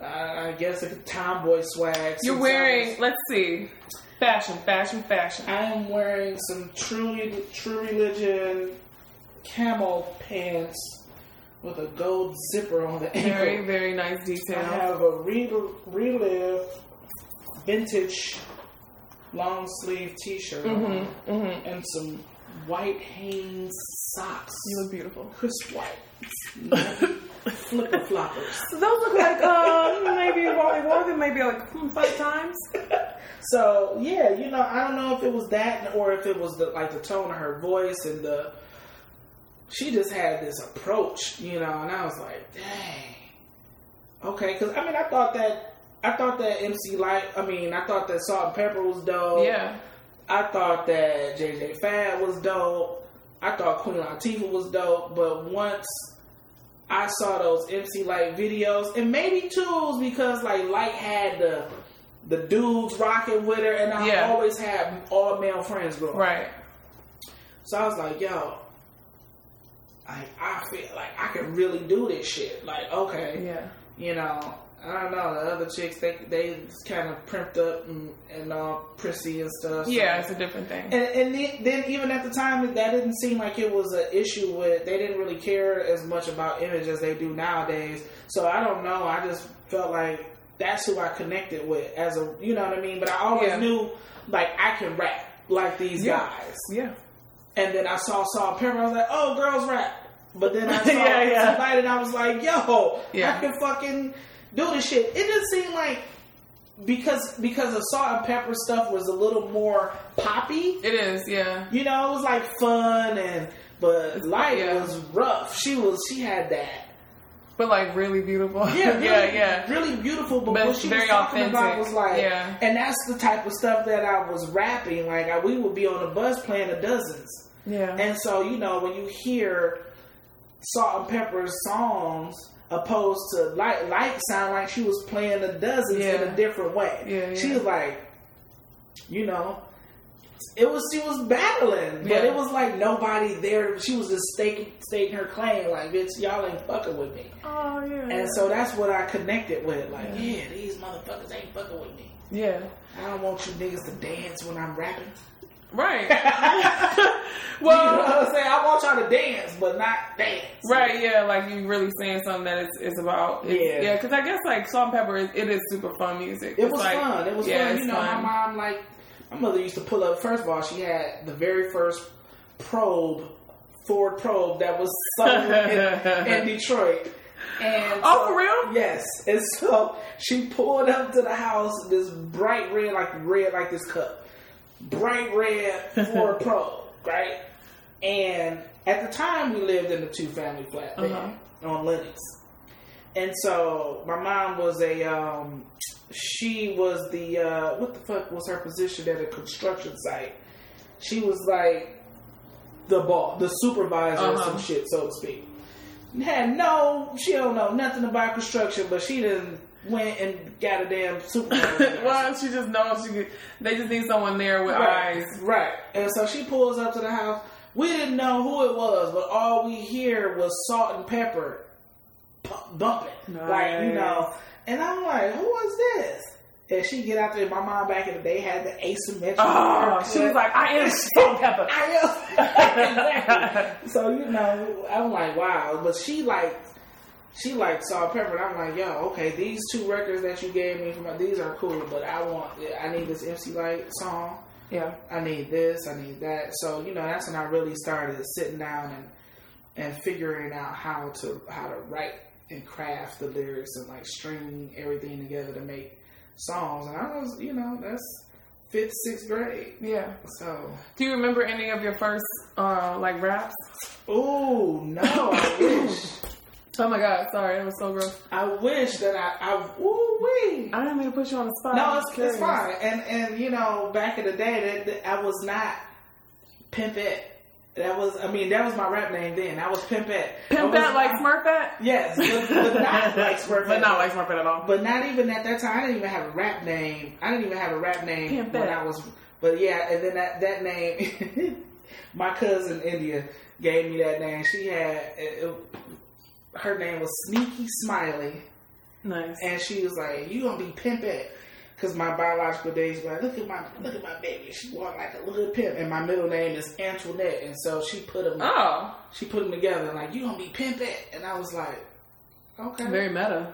B: I I guess a tomboy swag.
C: You're wearing, let's see, fashion, fashion, fashion.
B: I am wearing some true true religion camel pants with a gold zipper on the
C: Very,
B: ankle.
C: very nice detail.
B: I have a re- relive vintage long sleeve T-shirt
C: Mm-hmm, mm-hmm.
B: and some white Hanes socks,
C: You look beautiful.
B: crisp white, flipper floppers.
C: So those look like, um, maybe worn them maybe like hmm, five times.
B: So yeah, you know, I don't know if it was that or if it was the like the tone of her voice and the she just had this approach, you know, and I was like, dang, okay, because I mean, I thought that I thought that MC Lyte, I mean, I thought that Salt-N-Pepa was dope.
C: Yeah.
B: I thought that JJ Fad was dope. I thought Queen Latifah was dope, but once I saw those MC Lyte videos, and maybe too was because like Lyte had the the dudes rocking with her, and I
C: Yeah.
B: always had all male friends growing.
C: Right.
B: So I was like, yo, I I feel like I can really do this shit. Like, okay,
C: Yeah.
B: you know, I don't know. The other chicks, they they kind of primped up and, and all prissy and stuff. so-
C: Yeah, it's a different thing.
B: and, and then, then even at the time, that didn't seem like it was an issue with. They didn't really care as much about image as they do nowadays. So I don't know. I just felt like that's who I connected with as a, you know what I mean. But I always
C: Yeah.
B: knew like I can rap like these
C: Yeah.
B: guys.
C: Yeah.
B: And then I saw Saul Pepper. I was like, oh, girls rap. But then I saw
C: Yeah,
B: somebody and I was like, yo. I can fucking do this shit. It just seemed like because because the Salt-N-Pepa stuff was a little more poppy.
C: It is, yeah.
B: You know, it was like fun and but Lyte
C: yeah.
B: was rough. She was she had that.
C: But like really beautiful.
B: Yeah, really,
C: yeah, yeah.
B: really beautiful. But,
C: But
B: what she
C: very
B: was talking about was like,
C: Yeah.
B: and that's the type of stuff that I was rapping. Like I, we would be on the bus playing the dozens.
C: Yeah.
B: And so, you know, when you hear Salt-N-Pepa songs opposed to Lyte, Lyte sound like she was playing the dozens in a different way.
C: Yeah, yeah.
B: She was like, you know, it was she was battling, but
C: Yeah.
B: it was like nobody there. She was just staking stating her claim, like, bitch, y'all ain't fucking with me.
C: oh yeah.
B: And so that's what I connected with. Like, yeah, these motherfuckers ain't fucking with me.
C: Yeah.
B: I don't want you niggas to dance when I'm rapping.
C: Right.
B: you know what I'm saying? I want y'all to dance, but not dance.
C: Right, yeah, like you really saying something that it's, it's about. It's,
B: Yeah.
C: yeah, because I guess like Salt-N-Pepa, is, it is super fun music.
B: It was
C: like-
B: fun. It was
C: yeah,
B: fun. You know,
C: fun.
B: my mom like my mother used to pull up. First of all, she had the very first probe, Ford probe that was sold in, in Detroit. And
C: Oh,
B: so-
C: for real?
B: Yes. And so she pulled up to the house, this bright red, like red, like this cup, bright red Ford probe, right? And at the time, we lived in a two family flat
C: Uh-huh.
B: on Lennox. And so my mom was a um she was the uh what the fuck was her position at a construction site? She was like the boss, the supervisor or some
C: Uh-huh.
B: shit, so to speak. Had no she don't know nothing about construction, but she didn't went and got a damn supervisor.
C: well, she just knows she could, they just need someone there with
B: Right,
C: eyes.
B: right. And so she pulls up to the house. We didn't know who it was, but all we hear was Salt-N-Pepa bumping, like you know. And I'm like, who is this? And she get out there. My mom back in the day had the asymmetrical.
C: Oh, she was like, I am Salt-N-Pepa.
B: I am. exactly. So you know, I'm like, wow. But she like, she like salt pepper. And I'm like, yo, okay, these two records that you gave me, from these are cool, but I want, I need this MC Lyte song.
C: Yeah.
B: I need this, I need that. So you know, that's when I really started sitting down and and figuring out how to how to write and craft the lyrics and like string everything together to make songs. And I was, you know, that's fifth, sixth grade.
C: Yeah.
B: So,
C: Do you remember any of your first uh, like raps?
B: oh no, I wish,
C: Oh my god, sorry, it was so gross.
B: I wish that I, I, ooh wee.
C: I didn't mean to put you on the spot.
B: No, it's, it's fine. And and you know, back in the day, that, that I was not Pimpette. That was, I mean, that was my rap name then. I was Pimpette. I
C: Pimp
B: was
C: like Smurfette?
B: Yes, but, but not like Smurfette.
C: But not like Smurfette at all.
B: But not even at that time. I didn't even have a rap name. I didn't even have a rap name
C: Pimp
B: when. I was. But yeah, and then that that name, my cousin India gave me that name. She had it, it- her name was Sneaky Smiley,
C: Nice.
B: and she was like, "You gonna be Pimpette." Cause my biological days were like, look at my look at my baby. She walked like a little pimp, and my middle name is Antoinette, and so she put them
C: Oh,
B: she put them together like you gonna be Pimpette, and I was like, okay.
C: very meta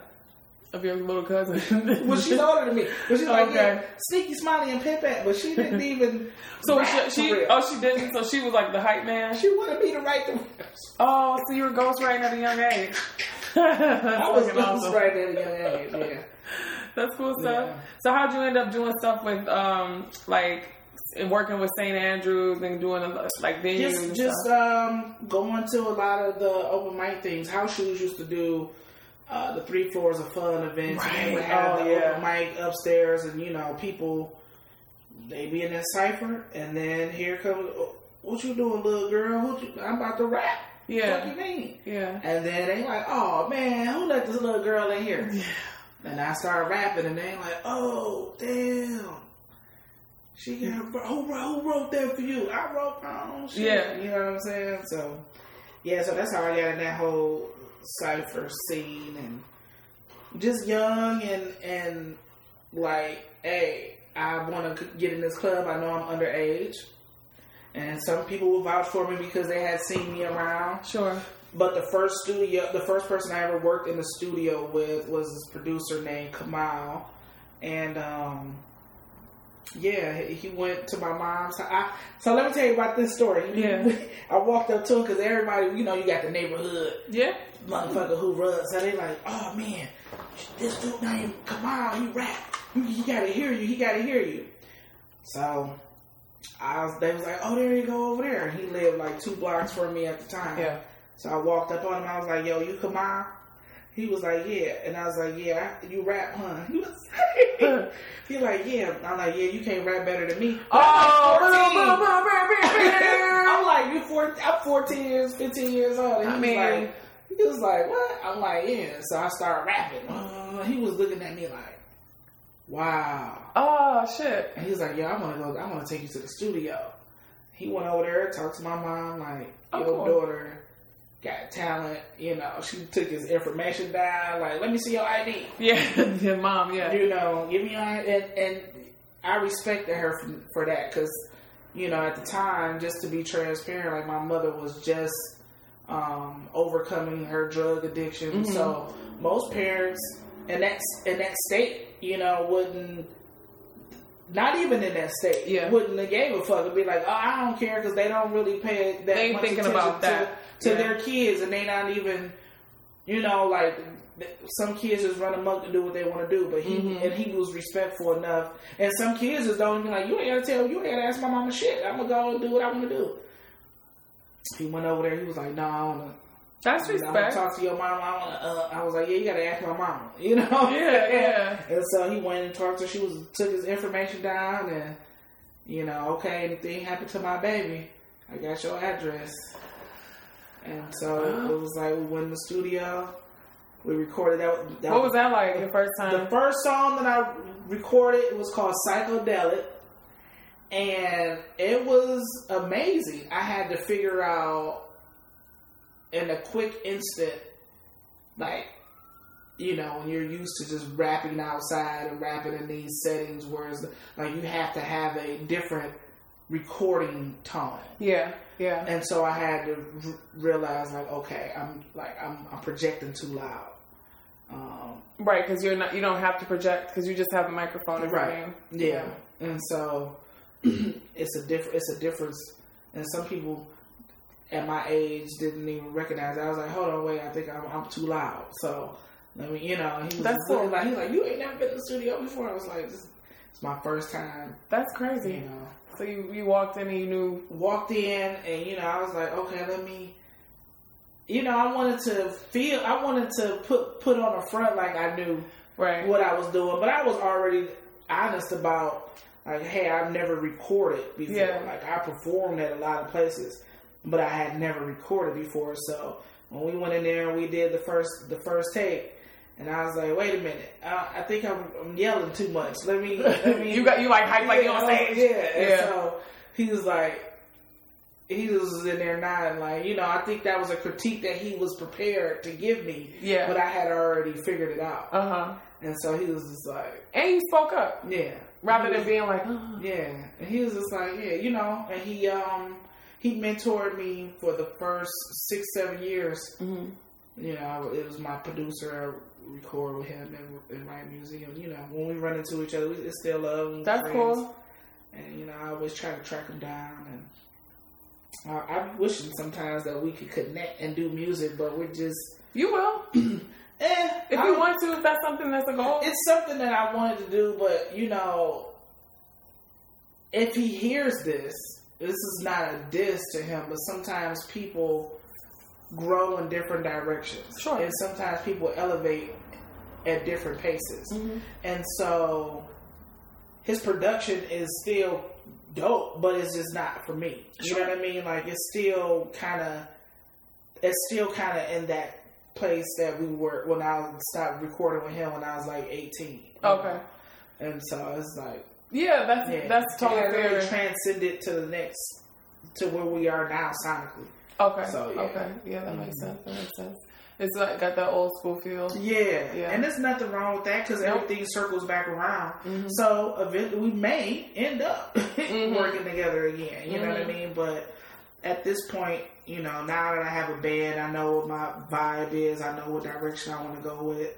C: of your little cousin.
B: Well, she's older than me. But she's like,
C: Okay.
B: yeah, Sneaky Smiley and Pimpette, but she didn't even.
C: so she, she oh she didn't. So she was like the hype man.
B: She wanted me to write the.
C: Oh, so you were ghostwriting at a young age.
B: I was right at a young age. Yeah.
C: That's cool stuff.
B: Yeah.
C: So how'd you end up doing stuff with um like and working with St. Andrews and doing like venues
B: Just, just um, going to a lot of the open mic things. House Shoes used to do uh, the three floors of fun events. And we would
C: Right.
B: have
C: Oh,
B: the
C: yeah.
B: open mic upstairs, and you know, people they be in that cipher, and then here comes. "Oh, What you doing, little girl? What you, I'm about to rap. Yeah. What
C: Yeah,
B: you mean?
C: yeah.
B: And then they like, oh man, who let this little girl in here? Yeah. And I started rapping, and they like, oh damn, she got who, wrote- who wrote that for you? I wrote my own shit.
C: Yeah.
B: you know what I'm saying? So yeah, so that's how I got in that whole cipher scene, and just young and and like, hey, I want to get in this club. I know I'm underage. And some people will vouch for me because they had seen me around.
C: Sure.
B: But the first studio, the first person I ever worked in the studio with was this producer named Kamal, and um, yeah, he he went to my mom's. I, so let me tell you about this story.
C: Yeah.
B: I walked up to him because everybody, you know, you got the neighborhood
C: Yeah.
B: Motherfucker who runs. So they like, oh man, this dude named Kamal, he rap. He gotta hear you. He gotta hear you. So I was, they was like, oh, there you go over there. He lived like two blocks from me at the time.
C: Yeah.
B: So I walked up on him. I was like, "Yo, you Kamal?" He was like, "Yeah," and I was like, "Yeah, you rap, huh?" He was like, he like, "Yeah." I'm like, "Yeah, you can't rap better than me." But I'm like, "You four? I'm 14 years, 15 years old." And he
C: I
B: was
C: mean-
B: like, he was like, "What?" I'm like, "Yeah." So I started rapping. Uh, he was looking at me like, "Wow."
C: Oh shit.
B: And he was like, "Yo, I want to go. I want to take you to the studio." He went over there, talked to my mom, like,
C: Oh,
B: "Your
C: cool.
B: daughter got talent." You know, she took his information down. Like, let me see your ID.
C: Yeah. Your mom. Yeah.
B: You know, give me your and and I respected her for, for that because you know, at the time, just to be transparent, like my mother was just um, overcoming her drug addiction.
C: Mm-hmm.
B: So most parents in that in that state, you know, wouldn't. Not even in that state,
C: Yeah.
B: wouldn't have gave a fuck and be like, oh, I don't care because they don't really pay that
C: They ain't
B: much
C: thinking
B: attention
C: about
B: to,
C: that.
B: to
C: Yeah.
B: their kids, and they not even, you know, like some kids just run amok and do what they want to do, but he
C: Mhm.
B: and he was respectful enough. And some kids just don't even like you ain't gotta tell you ain't gotta ask my mama shit. I'm gonna go and do what I want to do. He went over there. He was like, "No, I want to."
C: That's respect.
B: I want to talk to your mama. I, wanna, uh, I was like, "Yeah, you gotta ask my mama," you know.
C: Yeah, yeah.
B: And so he went and talked to her. She was took his information down, and you know, okay, anything happened to my baby, I got your address. And so
C: Wow.
B: it was like we went in the studio, we recorded that. that
C: What was that like the first time?
B: the first song that I recorded it was called Psychedelic, and it was amazing. I had to figure out in a quick instant, like you know, when you're used to just rapping outside and rapping in these settings, whereas like you have to have a different recording tone.
C: Yeah, yeah.
B: And so I had to r- realize, like, okay, I'm like I'm, I'm projecting too loud. Um,
C: Right, because you're not. You don't have to project because you just have a microphone
B: Right.
C: hand.
B: Yeah, and so it's a different. It's a difference, and some people at my age didn't even recognize. It. I was like, hold on, wait, I think I'm, I'm too loud. So I mean, you know, he was
C: That's cool.
B: like he's like, you ain't never been in the studio before. I was like, this, it's my first time.
C: That's
B: You
C: crazy.
B: know,
C: So you you walked in and you knew.
B: walked in, and you know, I was like, okay, let me. You know, I wanted to feel. I wanted to put put on a front like I knew
C: Right.
B: what I was doing, but I was already honest about like, hey, I've never recorded before.
C: Yeah.
B: Like I performed at a lot of places, but I had never recorded before. So when we went in there and we did the first the first take, and I was like, wait a minute, I, I think I'm, I'm yelling too much. Let me, let me.
C: you got you like hype like you on
B: Yeah,
C: stage.
B: Yeah. And
C: Yeah.
B: so he was like. He was in there nodding, like you know. I think that was a critique that he was prepared to give me,
C: Yeah.
B: but I had already figured it out.
C: Uh huh.
B: And so he was just like,
C: And you spoke up
B: yeah.
C: Rather
B: He
C: than being like, "Uh-huh."
B: yeah. And he was just like, yeah, you know. And he um he mentored me for the first six seven years.
C: Mhm.
B: You know, it was my producer. I record with him and, and write music. And you know, when we run into each other, we it's still love.
C: That's
B: friends.
C: cool.
B: And you know, I always try to track him down. And uh, I'm wishing sometimes that we could connect and do music, but we're just
C: You will
B: eh.
C: if
B: I
C: you want to. If that's something that's a goal.
B: it's something that I wanted to do, but you know, if he hears this, this is not a diss to him, but sometimes people grow in different directions.
C: Sure.
B: And sometimes people elevate at different paces.
C: Mhm.
B: And so his production is still dope, but it's just not for me. You know what I mean? Like it's still kind of, it's still kind of in that place that we were when I stopped recording with him when I was like eighteen.
C: Okay.
B: know? And so it's like,
C: Yeah, that's
B: yeah,
C: that's totally
B: it
C: fair.
B: really transcended to the next, to where we are now sonically.
C: okay.
B: So, yeah.
C: Okay. Yeah, that makes
B: Mhm.
C: sense. That makes sense. It's like got that old school feel.
B: Yeah,
C: Yeah.
B: and there's nothing wrong with that because everything circles back around.
C: Mhm.
B: So eventually, we may end up
C: Mhm.
B: working together again. You know what I
C: Mhm.
B: mean? But at this point, you know, now that I have a band, I know what my vibe is. I know what direction I want to go with,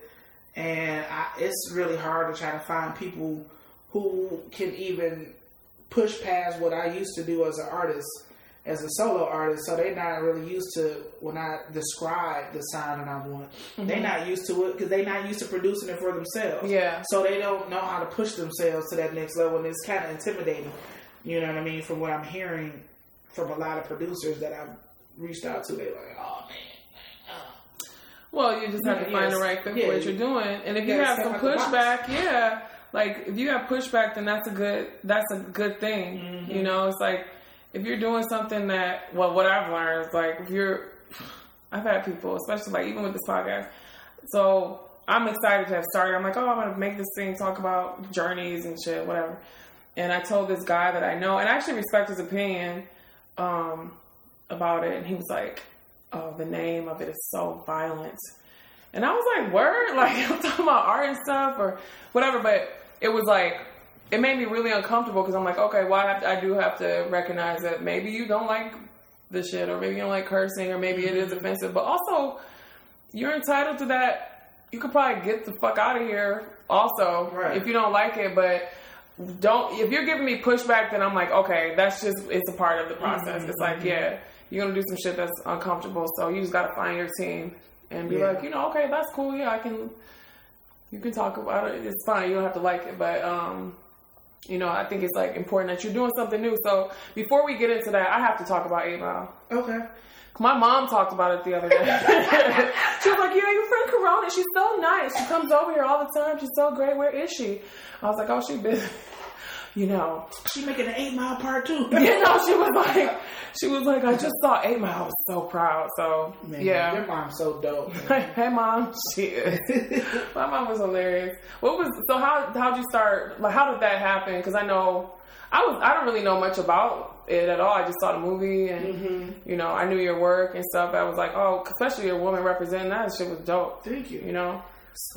B: and I, it's really hard to try to find people who can even push past what I used to do as an artist, as a solo artist. So they're not really used to when I describe the sound that I want. They're mm-hmm. not used to it because they're not used to producing it for themselves.
C: Yeah.
B: So they don't know how to push themselves to that next level, and it's kind of intimidating. You know what I mean? From what I'm hearing from a lot of producers that I've reached out to, they're like, "Oh man, uh,
C: Well, you just have to find
B: yes.
C: the right fit
B: Yeah,
C: for what
B: you-
C: you're doing, and if
B: you
C: have some
B: out the box.
C: pushback, yeah, like if you have pushback, then that's a good that's a good thing.
B: Mhm.
C: You know, it's like if you're doing something that well, what I've learned is like if you're, I've had people, especially like even with this podcast. So I'm excited to have started. I'm like, oh, I'm gonna make this thing talk about journeys and shit, whatever. And I told this guy that I know, and I actually respect his opinion um, about it, and he was like, "Oh, the name of it is so violent." And I was like, "Word!" Like I'm talking about art and stuff or whatever, but it was like it made me really uncomfortable because I'm like, okay, well, I, have to, I do have to recognize that maybe you don't like the shit, or maybe you don't like cursing, or maybe it is mm-hmm. offensive. But also, you're entitled to that. You could probably get the fuck out of here. Also,
B: Right.
C: if you don't like it, but don't. If you're giving me pushback, then I'm like, okay, that's just it's a part of the process. Mm-hmm. It's like, mm-hmm. yeah, you're gonna do some shit that's uncomfortable. So you just gotta find your team and be
B: Yeah.
C: like, you know, okay, that's cool. Yeah, I can. You can talk about it. It's fine. You don't have to like it, but um, you know, I think it's like important that you're doing something new. So before we get into that, I have to talk about Eight Mile.
B: Okay.
C: My mom talked about it the other day. she was like, "Yeah, your friend Korona, she's so nice. She comes over here all the time. She's so great. Where is she?" I was like, "Oh, she been, you know."
B: She making an eight mile part two.
C: You know, she was like, she was like, "I just saw Eight Mile. I was so proud." So
B: Man,
C: yeah.
B: Your mom's so dope. man.
C: hey mom, she is. My mom was hilarious. What was so? How how'd you start? Like, how did that happen? Because I know I was I don't really know much about it at all. I just saw the movie and mm-hmm. you know I knew your work and stuff. I was like, oh, especially a woman representing that shit was dope.
B: Thank you.
C: You know,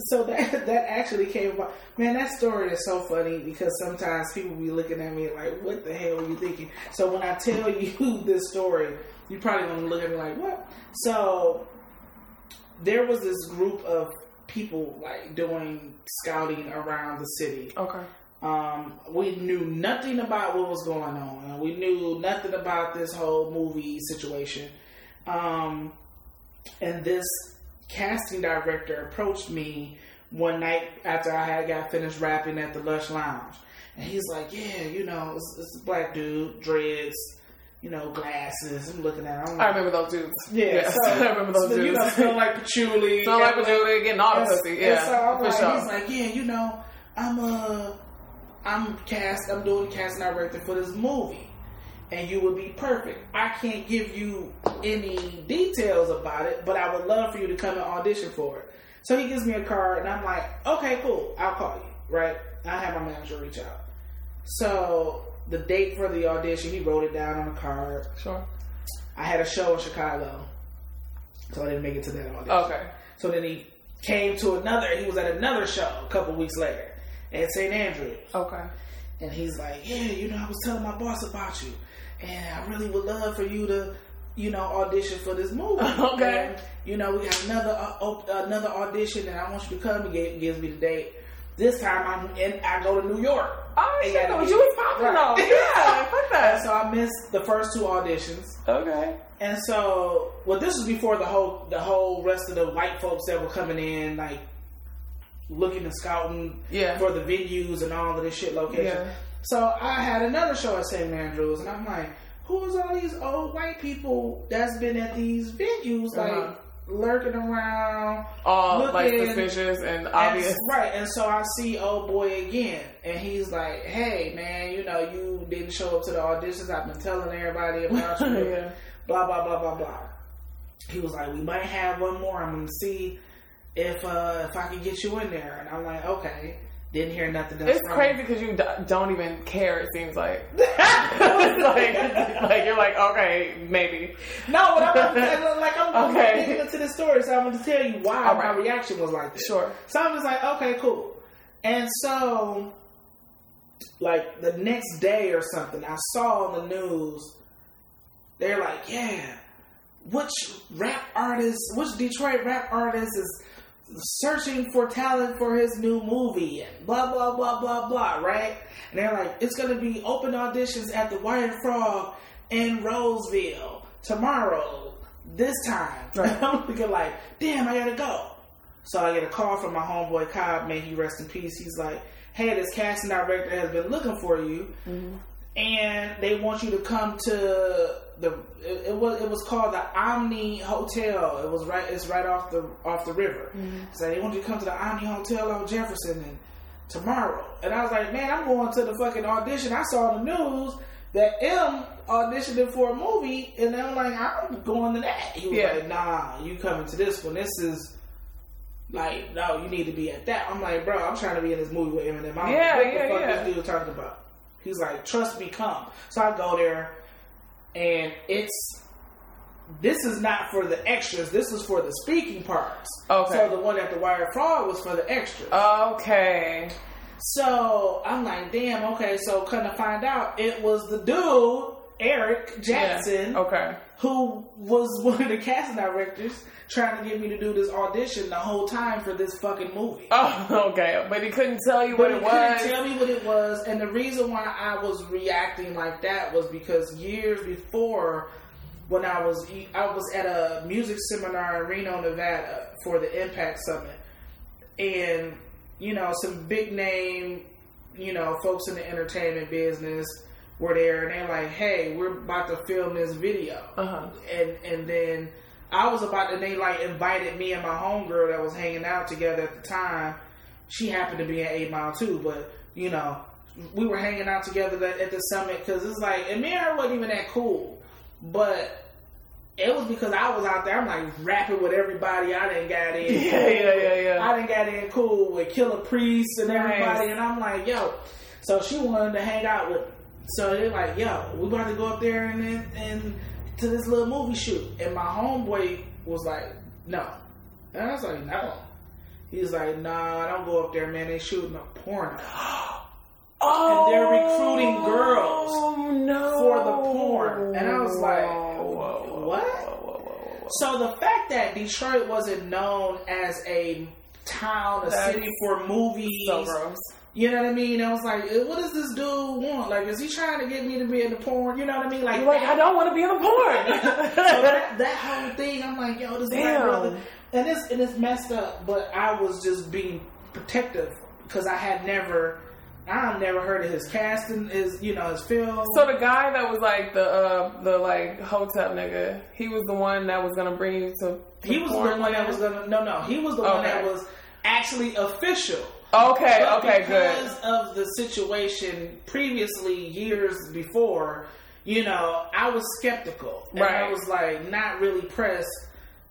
B: So that that actually came about. Man, that story is so funny because sometimes people be looking at me like, "What the hell are you thinking?" So when I tell you this story, you probably gonna look at me like, "What?" So there was this group of people like doing scouting around the city.
C: okay,
B: Um, we knew nothing about what was going on. We knew nothing about this whole movie situation. Um, and this casting director approached me one night after I had got finished rapping at the Lush Lounge. And he's like, Yeah, you know, it's, it's a black dude, dreads, you know, glasses. I'm looking at him. I'm
C: I remember those dudes.
B: yeah,
C: Yes,
B: so,
C: I remember those
B: so,
C: dudes.
B: You know, smell like patchouli.
C: Smell like patchouli, getting all the pussy. Yeah,
B: so I'm like,
C: sure.
B: he's like, yeah, you know, I'm uh, I'm cast, I'm doing casting director for this movie, and you would be perfect. I can't give you any details about it, but I would love for you to come and audition for it. So he gives me a card, and I'm like, okay, cool, I'll call you. Right? I have my manager reach out. So the date for the audition, he wrote it down on a card.
C: Sure.
B: I had a show in Chicago, so I didn't make it to that audition.
C: Okay.
B: So then he came to another. He was at another show a couple weeks later at St. Andrews,
C: Okay.
B: and he's like, "Yeah, you know, I was telling my boss about you, and I really would love for you to, you know, audition for this movie.
C: Okay.
B: And, you know, we got another uh, op- another audition, and I want you to come. Gave, gives me the date. This time I'm and I go to New York.
C: Oh,
B: And
C: shit,
B: gotta
C: no,
B: be-
C: you was popping
B: Right.
C: Yeah, fuck
B: And
C: that.
B: so I missed the first two auditions.
C: Okay.
B: And so, well, this was before the whole the whole rest of the white folks that were coming in, like looking and scouting
C: Yeah.
B: for the venues and all of this shit location.
C: Yeah.
B: So I had another show at St. Andrews, and I'm like, who's all these old white people that's been at these venues, like
C: Uh-huh.
B: lurking around,
C: All like
B: looking-
C: suspicious and
B: and-
C: obvious.
B: right? And so I see old boy again, and he's like, "Hey, man, you know you didn't show up to the auditions. I've been telling everybody about you."
C: yeah.
B: blah blah blah blah blah. He was like, "We might have one more. I'm gonna see if uh, if I can get you in there." And I'm like, "Okay." Didn't hear nothing else.
C: It's
B: from
C: crazy because you don't even care. It seems like, like, like you're like, okay, maybe.
B: No, but I'm like I'm
C: Okay.
B: getting into the story, so I'm going to tell you why
C: All
B: my reaction was like this.
C: Sure.
B: So I'm just like, okay, cool. And so, like the next day or something, I saw on the news. They're like, yeah, which rap artist, which Detroit rap artist is searching for talent for his new movie and blah blah blah blah blah, right? And they're like, it's gonna be open auditions at the Wired Frog in Roseville tomorrow, this time.
C: Right.
B: I'm looking like, damn, I gotta go. So I get a call from my homeboy Cobb, may he rest in peace. He's like, hey, this casting director has been looking for you, mm-hmm. And they want you to come to the. It, it was it was called the Omni Hotel. It was right. It's right off the off the river. Mm-hmm. So they want you to come to the Omni Hotel on Jefferson and tomorrow. And I was like, man, I'm going to the fucking audition. I saw the news that M auditioning for a movie, and I'm like, I'm going to that. He was
C: Yeah.
B: like, nah, you coming to this one. This is like, no, you need to be at that. I'm like, bro, I'm trying to be in this movie with Eminem. I
C: Yeah, yeah,
B: the fuck
C: yeah.
B: this dude talking about. He's like, trust me, come. So I go there, and it's this is not for the extras. This is for the speaking parts.
C: Okay.
B: So the one at the Wire Fraud was for the extras.
C: Okay.
B: So I'm like, damn, okay. So couldn't find out it was the dude Eric Jackson
C: Yeah. Okay.
B: Who was one of the casting directors trying to get me to do this audition the whole time for this fucking movie.
C: Oh, okay. But he couldn't tell you what
B: But
C: it
B: he
C: was.
B: couldn't tell me what it was, and the reason why I was reacting like that was because years before, when I was I was at a music seminar in Reno, Nevada for the Impact Summit, and you know some big name, you know, folks in the entertainment business were there, and they're like, "Hey, we're about to film this video,"
C: Uh-huh.
B: and and then I was about to they like invited me and my homegirl that was hanging out together at the time. She happened to be in Eight Mile too, but you know we were hanging out together at at the summit because it's like and me and her wasn't even that cool, but it was because I was out there. I'm like rapping with everybody. I didn't got in.
C: Yeah, yeah, yeah, yeah.
B: I didn't got in cool with Killah Priest and everybody,
C: Nice.
B: and I'm like, yo. So she wanted to hang out with. So they're like, yo, we about to go up there and and, and to this little movie shoot. And my homeboy was like, no. And I was like, no. He's like, nah, don't go up there, man. They shooting a porno.
C: Oh,
B: And they're recruiting oh, girls
C: no.
B: for the porn. And I was like,
C: Whoa,
B: what?
C: whoa, whoa.
B: So the fact that Detroit wasn't known as a town, a
C: That's
B: city for movies,
C: So.
B: You know what I mean? I was like, eh, what does this dude want? Like, is he trying to get me to be in the porn? You know what I mean? Like,
C: like, I don't want to be in a
B: so
C: porn.
B: that, that whole thing, I'm like, yo, this
C: Damn.
B: black brother, and it's and it's messed up. But I was just being protective because I had never, I never heard of his casting, his you know his film.
C: so the guy that was like the uh, the like hotep nigga, he was the one that was gonna bring you to. to
B: he was the
C: porn
B: one that was gonna no no he was the one that was actually official.
C: Okay,
B: But
C: okay, good.
B: because of the situation previously, years before, you know, I was skeptical. And I was like, not really pressed.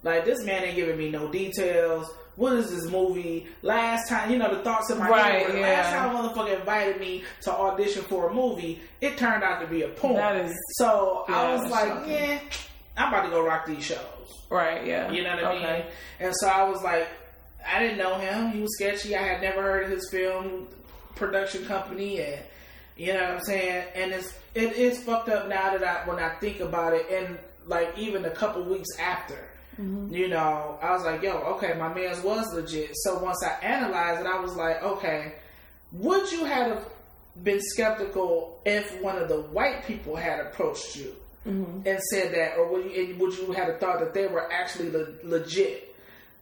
B: Like, this man ain't giving me no details. What is this movie? Last time, you know, the thoughts in my
C: Right,
B: head were,
C: yeah.
B: last time a motherfucker invited me to audition for a movie, it turned out to be a porn.
C: That is-
B: so I was like,
C: shocking.
B: yeah, I'm about to go rock these shows.
C: Right, yeah.
B: You know what I
C: okay.
B: mean? And so I was like, I didn't know him. He was sketchy. I had never heard of his film production company, and you know what I'm saying. And it's it is fucked up now that I when I think about it, and like even a couple weeks after. Mm-hmm. You know, I was like, yo, okay, my man's was legit. So once I analyzed it, I was like, okay, would you have been skeptical if one of the white people had approached you mm-hmm. and said that, or would you, would you have thought that they were actually le- legit?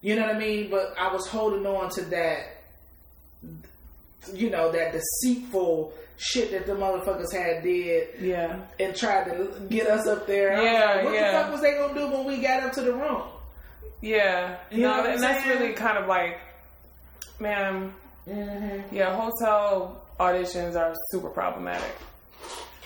B: You know what I mean? But I was holding on to that, you know, that deceitful shit that the motherfuckers had did
C: Yeah.
B: and tried to get us up there.
C: Yeah,
B: like, what
C: yeah.
B: the fuck was they gonna do when we got up to the room?
C: Yeah.
B: You know
C: no,
B: I'm
C: and that's really kind of like, man,
B: Mm-hmm.
C: yeah, hotel auditions are super problematic.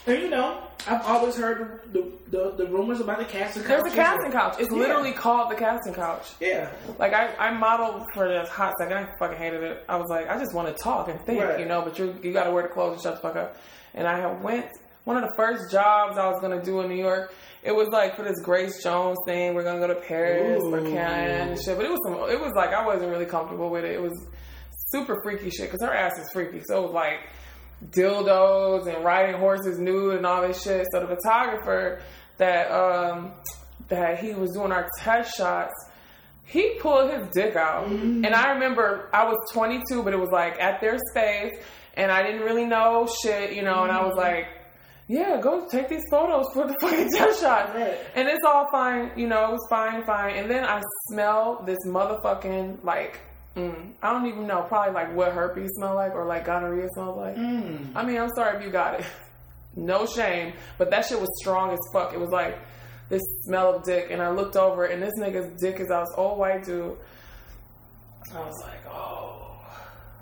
B: And you know, I've always heard the the, the rumors about the casting couch.
C: There's a casting couch. It's
B: Yeah.
C: literally called the casting couch.
B: Yeah,
C: Like I, I modeled for this hot second. I fucking hated it. I was like, I just want to talk and think,
B: Right.
C: you know. But you, you got to wear the clothes and shut the fuck up. And I went one of the first jobs I was gonna do in New York. It was like for this Grace Jones thing. We're gonna go to Paris for
B: Ooh.
C: Cannes and shit. But it was some. It was like I wasn't really comfortable with it. It was super freaky shit because her ass is freaky. So it was like dildos and riding horses nude and all this shit. So the photographer that um that he was doing our test shots, he pulled his dick out. And I remember I was 22, but it was like at their space, and I didn't really know shit, you know. And I was like, "Yeah, go take these photos for the fucking test shot."
B: Right.
C: And it's all fine, you know. It was fine, fine. And then I smell this motherfucking like. Mm, I don't even know, probably like what herpes smell like or like gonorrhea smells like.
B: Mm.
C: I mean, I'm sorry if you got it. No shame. But that shit was strong as fuck. It was like this smell of dick. And I looked over and this nigga's dick is out. This old white dude. I was like, oh,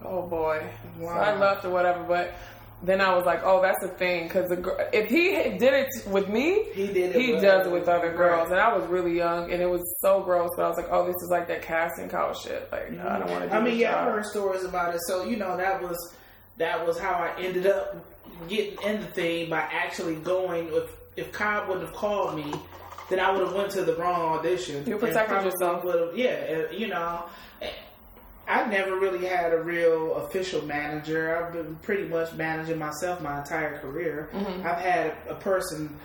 C: oh boy. So I left or whatever. But then I was like, oh, that's the thing. Because if he did it with me,
B: He did it
C: he
B: with
C: does it with other girls. And I was really young and it was so gross. But I was like, oh, this is like that casting call shit. Like, no, I don't want to do
B: I mean, yeah, I've heard stories about it. So you know, that was that was how I ended up getting in the thing by actually going. If if Cobb wouldn't have called me, then I would have went to the wrong audition.
C: You protected yourself.
B: Yeah, you know. I never really had a real official manager. I've been pretty much managing myself my entire career.
C: Mm-hmm.
B: I've had a person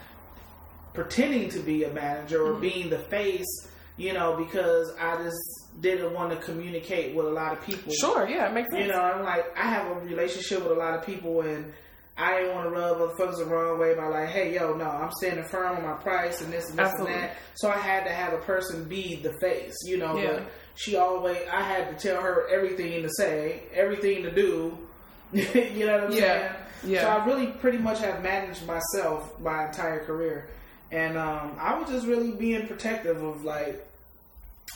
B: pretending to be a manager or
C: Mm-hmm.
B: being the face, you know, because I just didn't want to communicate with a lot of people.
C: Sure, yeah, it makes sense.
B: You know, I'm like, I have a relationship with a lot of people, and I didn't want to rub motherfuckers the wrong way by like, hey, yo, no, I'm standing firm on my price and this and this
C: Absolutely.
B: and that. So I had to have a person be the face, you know.
C: Yeah.
B: But she always, I had to tell her everything to say, everything to do. you know what I'm
C: Yeah.
B: saying?
C: Yeah.
B: So I really pretty much have managed myself my entire career, and um, I was just really being protective of like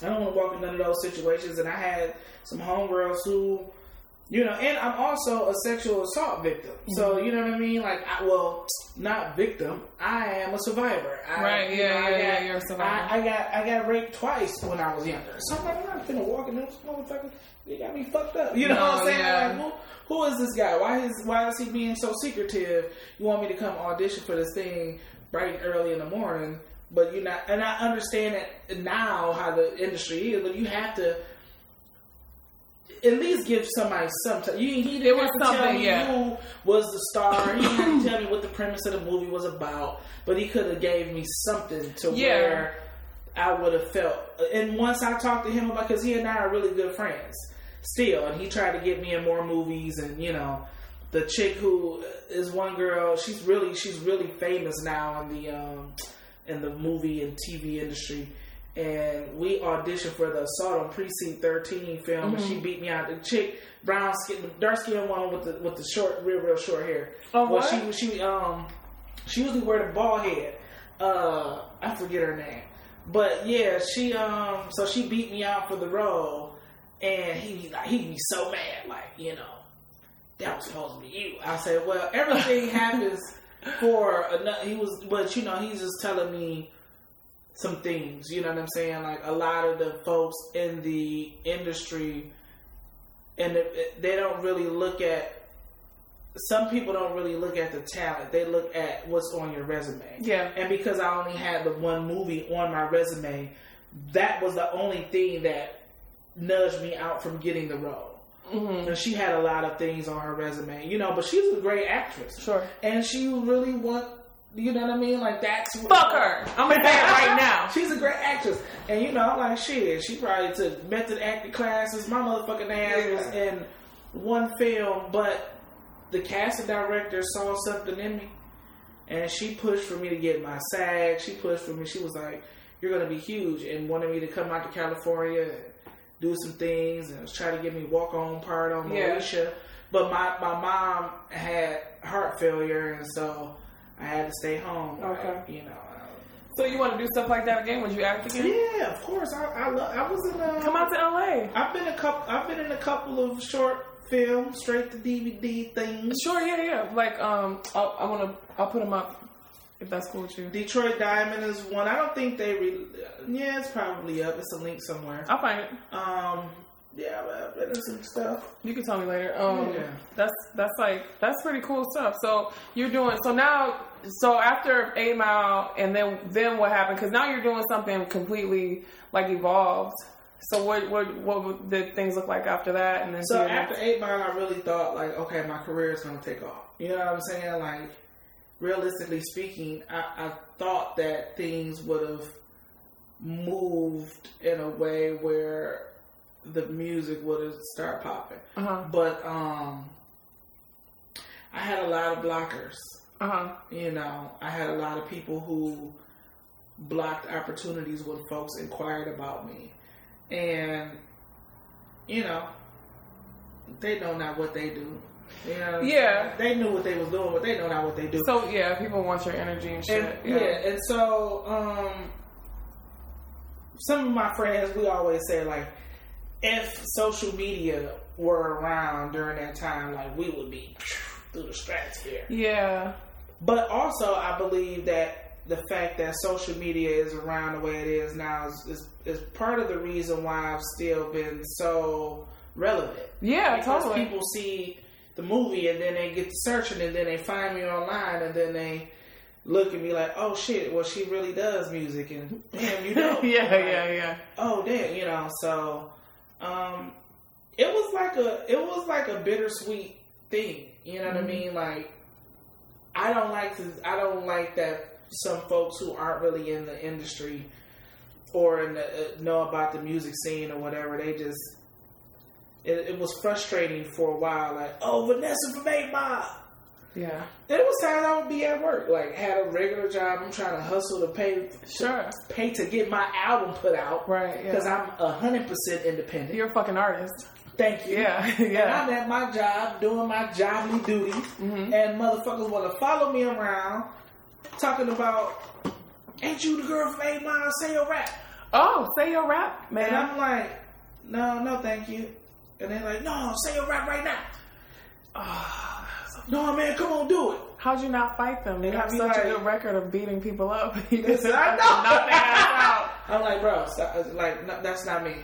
B: I don't want to walk in none of those situations. And I had some homegirls who, you know, and I'm also a sexual assault victim. So
C: Mm-hmm.
B: you know what I mean? Like, I, well, not victim. I am a survivor. I,
C: Right,
B: you
C: yeah,
B: know, I got,
C: yeah, you're a survivor.
B: I, I got I got raped twice when I was younger. So I'm like, I'm not finna walk in those motherfuckers. They got me fucked up. You know
C: No,
B: what I'm saying?
C: yeah.
B: Like, who, who is this guy? Why is why is he being so secretive? You want me to come audition for this thing bright and early in the morning, but you're not. And I understand that now how the industry is, but you have to at least give somebody some. T- you, he didn't
C: was
B: tell me
C: yeah.
B: who was the star. He didn't have to tell me what the premise of the movie was about, but he could have gave me something to
C: Yeah.
B: where I would have felt. And once I talked to him about, because he and I are really good friends still, and he tried to get me in more movies, and you know, the chick who is one girl, she's really she's really famous now in the um, in the movie and TV industry. And we auditioned for the Assault on Precinct 13 film, and
C: Mm-hmm.
B: she beat me out. The chick, brown skin, the dark skin one with the with the short, real, real short hair.
C: Oh,
B: well,
C: what?
B: she she um she usually wear the ball head. Uh, I forget her name, but yeah, she um so she beat me out for the role, and he like he'd be so mad, like you know that was supposed to be you. I said, well, everything happens for another. He was, but you know, he's just telling me some things. You know what I'm saying? Like a lot of the folks in the industry, and they don't really look at. Some people don't really look at the talent; they look at what's on your resume.
C: Yeah.
B: And because I only had the one movie on my resume, that was the only thing that nudged me out from getting the role.
C: Mm-hmm.
B: And she had a lot of things on her resume, you know, but she's a great actress.
C: Sure.
B: And she really want, you know what I mean? Like that's what,
C: Fuck her. I'm gonna say it right now.
B: She's a great actress, and you know, I'm like shit. She probably took method acting classes. My motherfucking ass was in one film, but the casting director saw something in me, and she pushed for me to get my SAG. She pushed for me. She was like, "You're gonna be huge," and wanted me to come out to California and do some things, and try to get me walk on part on
C: Yeah.
B: But my my mom had heart failure, and so I had to stay home.
C: Okay.
B: Like, you know. uh,
C: So you want to do stuff like that again? Would you act again?
B: yeah, of course. I I, lo- I was in a.
C: Come out to LA.
B: I've been a couple. I've been in a couple of short film, straight to DVD things.
C: Sure, yeah, yeah. Like, um, I'll, I want to. I'll put them up if that's cool with you.
B: Detroit Diamond is one. I don't think they. Re- yeah, it's probably up. It's a link somewhere.
C: I'll find it.
B: Um. Yeah, I've been in some stuff.
C: You can tell me later. Um,
B: Yeah.
C: that's that's like that's pretty cool stuff. So you're doing so now. So after Eight Mile, and then then what happened? Because now you're doing something completely like evolved. So what what what did things look like after that? And then
B: So
C: to
B: after Eight Mile, I really thought like, okay, my career is gonna take off. You know what I'm saying? Like, realistically speaking, I, I thought that things would have moved in a way where the music would have started popping.
C: uh
B: But um, I had a lot of blockers.
C: uh huh
B: You know, I had a lot of people who blocked opportunities when folks inquired about me. And, you know, they know not what they do. You know,
C: Yeah.
B: They knew what they was doing, but they know not what they do.
C: So yeah, people want your energy and shit.
B: and, yeah. and so um, some of my friends, we always say like, if social media were around during that time, like we would be through the stratosphere.
C: yeah.
B: But also, I believe that the fact that social media is around the way it is now is, is, is part of the reason why I've still been so relevant.
C: Yeah,
B: because
C: totally.
B: people see the movie and then they get to searching and then they find me online and then they look at me like, oh shit, well she really does music and damn you know,
C: yeah, yeah, yeah.
B: oh damn, you know. So, um, it was like a it was like a bittersweet thing. You know what
C: Mm-hmm.
B: I mean? Like I don't like to I don't like that some folks who aren't really in the industry or in the, uh, know about the music scene or whatever, they just it, it was frustrating for a while. Like, oh, Vanessa from Mile.
C: Yeah.
B: There was times I would be at work, like had a regular job. I'm trying to hustle to pay
C: Sure.
B: pay to get my album put out
C: Right. Yeah.
B: because I'm hundred percent independent.
C: You're a fucking artist.
B: Thank you.
C: Yeah.
B: And
C: yeah.
B: I'm at my job doing my jobly duty,
C: Mm-hmm.
B: and motherfuckers want to follow me around talking about, "Ain't you the girl from Eight Mile? Say your rap."
C: Oh, say your rap,
B: And
C: man.
B: I'm like, "No, no, thank you." And they're like, "No, say your rap right now." No, man, come on, do it.
C: How'd you not fight them? They
B: And
C: have such
B: like-
C: a good record of beating people up. You just
B: I know.
C: knock their ass out.
B: I'm like, bro, stop. Uh, like no, that's not me.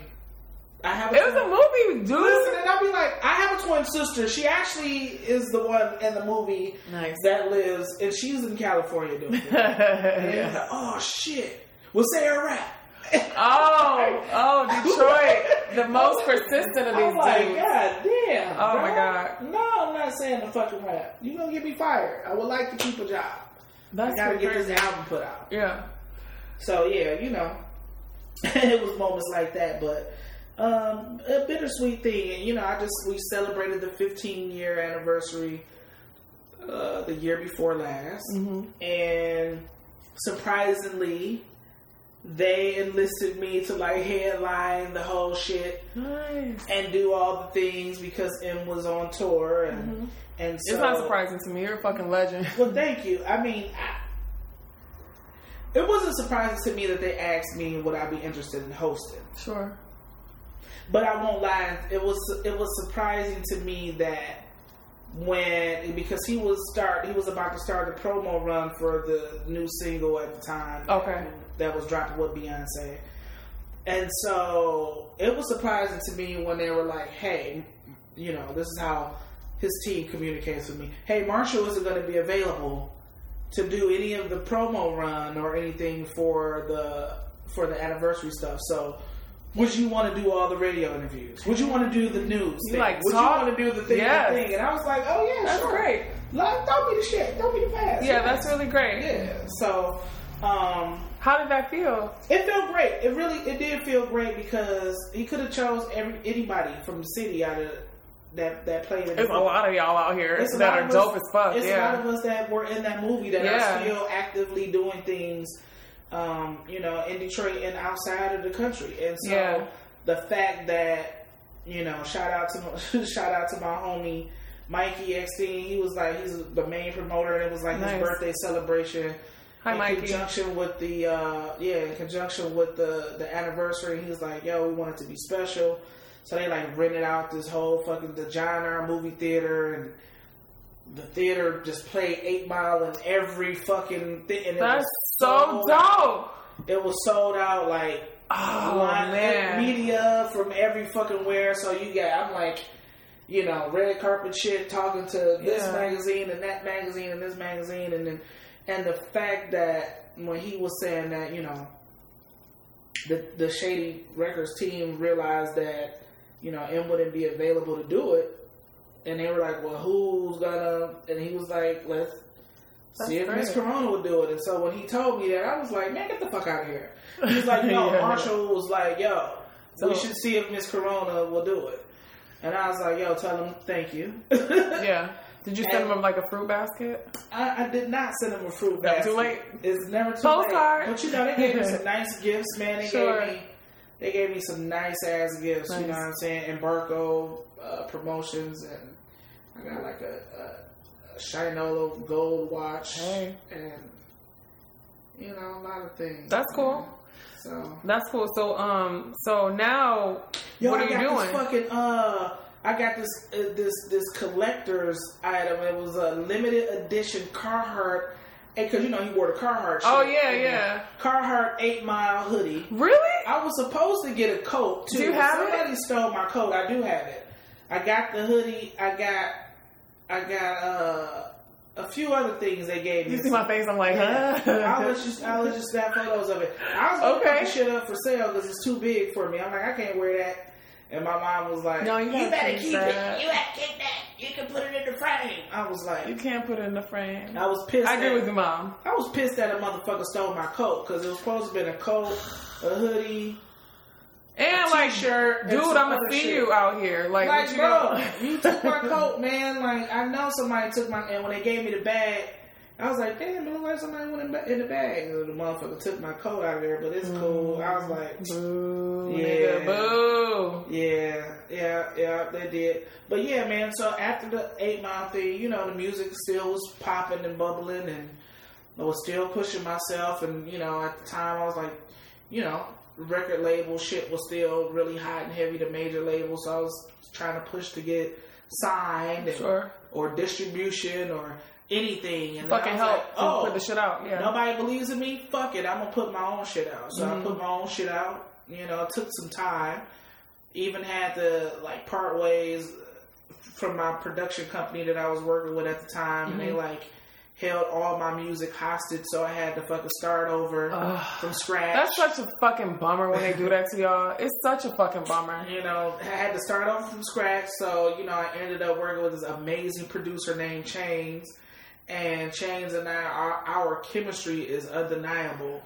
B: I have.
C: It was a movie, dude.
B: Listen, and I'll be like, I have a twin sister. She actually is the one in the movie
C: Nice.
B: that lives, and she's in California doing it.
C: Yeah.
B: like, oh shit, well say her rap.
C: Oh, oh, Detroit, the most persistent of these
B: I'm like,
C: dudes.
B: God damn.
C: Oh,
B: bro.
C: my God.
B: No, I'm not saying the fucking rap. You gonna get me fired? I would like to keep a job.
C: That's
B: I gotta get
C: crazy.
B: this album put out.
C: Yeah.
B: So yeah, you know, it was moments like that, but um, a bittersweet thing. And you know, I just we celebrated the 15 year anniversary uh, the year before last, and surprisingly, they enlisted me to like headline the whole shit
C: Nice.
B: and do all the things because M was on tour and mm-hmm. and so
C: It's not surprising to me. You're a fucking legend.
B: well, thank you. I mean, I, it wasn't surprising to me that they asked me would I be interested in hosting,
C: Sure.
B: but I won't lie. It was it was surprising to me that when because he was start he was about to start a promo run for the new single at the time.
C: Okay.
B: That was dropped with Beyonce, and so it was surprising to me when they were like, "Hey, you know, this is how." His team communicates with me. Hey, Marshall isn't going to be available to do any of the promo run or anything for the for the anniversary stuff. So, would you want to do all the radio interviews? Would you want to do the news?
C: You
B: thing?
C: like
B: would
C: talk?
B: you want to do the thing?
C: Yes.
B: the thing? And I was like, oh yeah,
C: That's
B: sure.
C: great.
B: Like, don't be the shit. Don't be the fast.
C: Yeah, that's really great.
B: yeah. So, um,
C: How did that feel?
B: it felt great. It really, it did feel great because he could have chose every anybody from the city out of that that played.
C: There's a lot of y'all out here
B: It's
C: that are
B: of
C: dope
B: us-
C: as fuck.
B: It's a lot of us that were in that movie that
C: Yeah.
B: are still actively doing things, um, you know, in Detroit and outside of the country. And so
C: Yeah.
B: the fact that, you know, shout out to shout out to my homie Mikey Xteen. He was like he's the main promoter, and it was like
C: Nice.
B: his birthday celebration.
C: Hi,
B: in
C: Mikey.
B: conjunction with the uh, yeah, in conjunction with the the anniversary, he was like, "Yo, we want it to be special." So they like rented out this whole fucking the John R. movie theater, and the theater just played Eight Mile in every fucking thing. And it
C: That's
B: was
C: so
B: sold-
C: dope.
B: It was sold out like
C: Oh
B: line-
C: man.
B: media from every fucking where. So you got, I'm like, you know, red carpet shit, talking to this
C: Yeah.
B: magazine and that magazine and this magazine, and then and the fact that when he was saying that, you know, the the Shady Records team realized that you know M wouldn't be available to do it, and they were like, well, who's gonna? And he was like, let's.
C: That's
B: See if Miss. Korona would do it, and so when he told me that, I was like, "Man, get the fuck out of here." He was like, "No."
C: Yeah.
B: Marshall was like, "Yo, we should see if Miss Korona will do it." And I was like, "Yo, tell him thank you."
C: Yeah. Did you send
B: And-
C: them like a fruit basket?
B: I, I did not send him a fruit basket.
C: too late.
B: It's never too
C: Postcard.
B: late. But you know, they gave me some nice gifts, man. They
C: Sure.
B: gave me they gave me some nice ass gifts. You know what I'm saying? Embarco uh, promotions, and I got like a, a, a Shinola gold watch,
C: Hey.
B: and you know a lot of things.
C: That's cool.
B: So
C: That's cool. So um, so now
B: Yo,
C: what
B: I
C: are you
B: got
C: doing?
B: Fucking uh, I got this uh, this this collector's item. It was a limited edition Carhartt, because you know he wore the Carhartt.
C: Oh, yeah,
B: And
C: yeah.
B: Carhartt eight mile hoodie.
C: really?
B: I was supposed to get a coat too.
C: Do you have it?
B: Somebody stole my coat. I do have it. I got the hoodie. I got I got uh, a few other things they gave me.
C: You see my face? I'm like,
B: Yeah.
C: huh?
B: I was just. I was just snap photos of it. I was gonna
C: Okay.
B: put the shit up for sale because it's too big for me. I'm like, I can't wear that And my mom was like,
C: No, you gotta
B: better
C: keep
B: keep
C: that."
B: it. You gotta keep that. You can put it in the frame." I was like,
C: You can't put it in the frame.
B: I was pissed.
C: I agree
B: at-
C: with your mom.
B: I was pissed that a motherfucker stole my coat because it was supposed to be a coat, a hoodie,
C: And
B: a
C: like,
B: t-shirt,
C: dude, I'm gonna see
B: shit.
C: you out here. Like,
B: Like,
C: you
B: bro, you took my coat, man. Like, I know somebody took my, and when they gave me the bag, I was like, damn, it look like somebody went in, ba- in the bag. And the motherfucker took my coat out of there, but it's cool. I was mm-hmm. like,
C: Boo,
B: Yeah.
C: nigga, boo.
B: yeah, yeah, yeah, they did. But yeah, man, so after the eight mile thing, you know, the music still was popping and bubbling, and I was still pushing myself. And, you know, at the time, I was like, you know, record label shit was still really hot and heavy, the major labels. So I was trying to push to get signed and,
C: Sure.
B: or distribution or anything. And
C: Fucking help
B: like, oh,
C: put the shit out. Yeah.
B: nobody believes in me. Fuck it, I'm gonna put my own shit out. So
C: Mhm.
B: I put my own shit out. You know, it took some time. Even had to like part ways from my production company that I was working with at the time, and they
C: Mhm.
B: like held all my music hostage. So I had to fucking start over
C: Ugh.
B: from scratch.
C: That's such a fucking bummer when they do that to y'all. It's such a fucking bummer.
B: you know, I had to start over from scratch. So, you know, I ended up working with this amazing producer named Chains. And Chains and I, our, our chemistry is undeniable.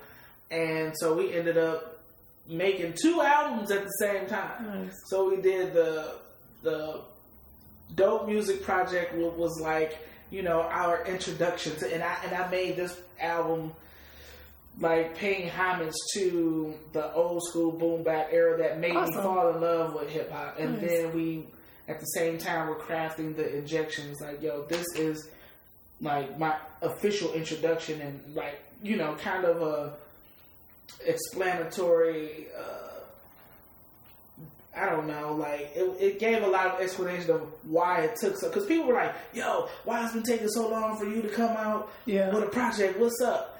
B: And so we ended up making two albums at the same time.
C: Nice.
B: So we did the the dope music project wa- was like you know our introduction to and I and I made this album like paying homage to the old school boom bap era that made me fall in love with hip hop and
C: Nice.
B: then we at the same time were crafting the injections like yo this is like my official introduction and like you know kind of a explanatory uh I don't know, like it, it gave a lot of explanation of why it took so. Because people were like, "Yo, why has it been taking so long for you to come out
C: Yeah.
B: with a project? What's up?"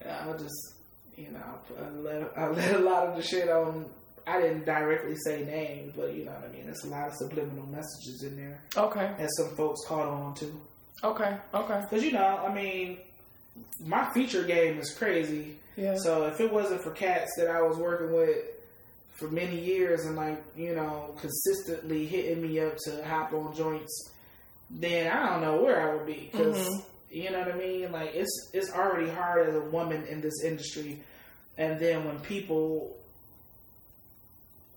B: And I was just, you know, I let I let a lot of the shit on. I didn't directly say names, but you know what I mean. There's a lot of subliminal messages in there,
C: Okay.
B: and some folks caught on to.
C: Okay. Okay.
B: Because you know, I mean, my feature game is crazy.
C: Yeah.
B: So if it wasn't for cats that I was working with for many years and like you know consistently hitting me up to hop on joints, then I don't know where I would be because
C: Mhm.
B: you know what I mean. Like it's it's already hard as a woman in this industry, and then when people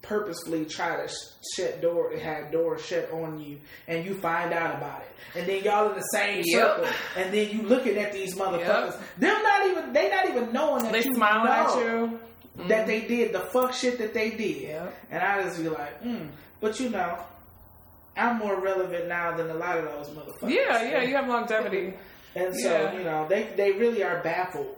B: purposefully try to shut door have doors shut on you and you find out about it and then y'all in the same
C: Yep.
B: circle and then you looking at these motherfuckers them not even they not even knowing that
C: They
B: you
C: smile
B: know
C: at you.
B: that they did the fuck shit that they did
C: Yep.
B: and I just be like mm. but you know I'm more relevant now than a lot of those motherfuckers
C: Yeah. Yeah. You have longevity.
B: and so
C: Yeah.
B: you know they they really are baffled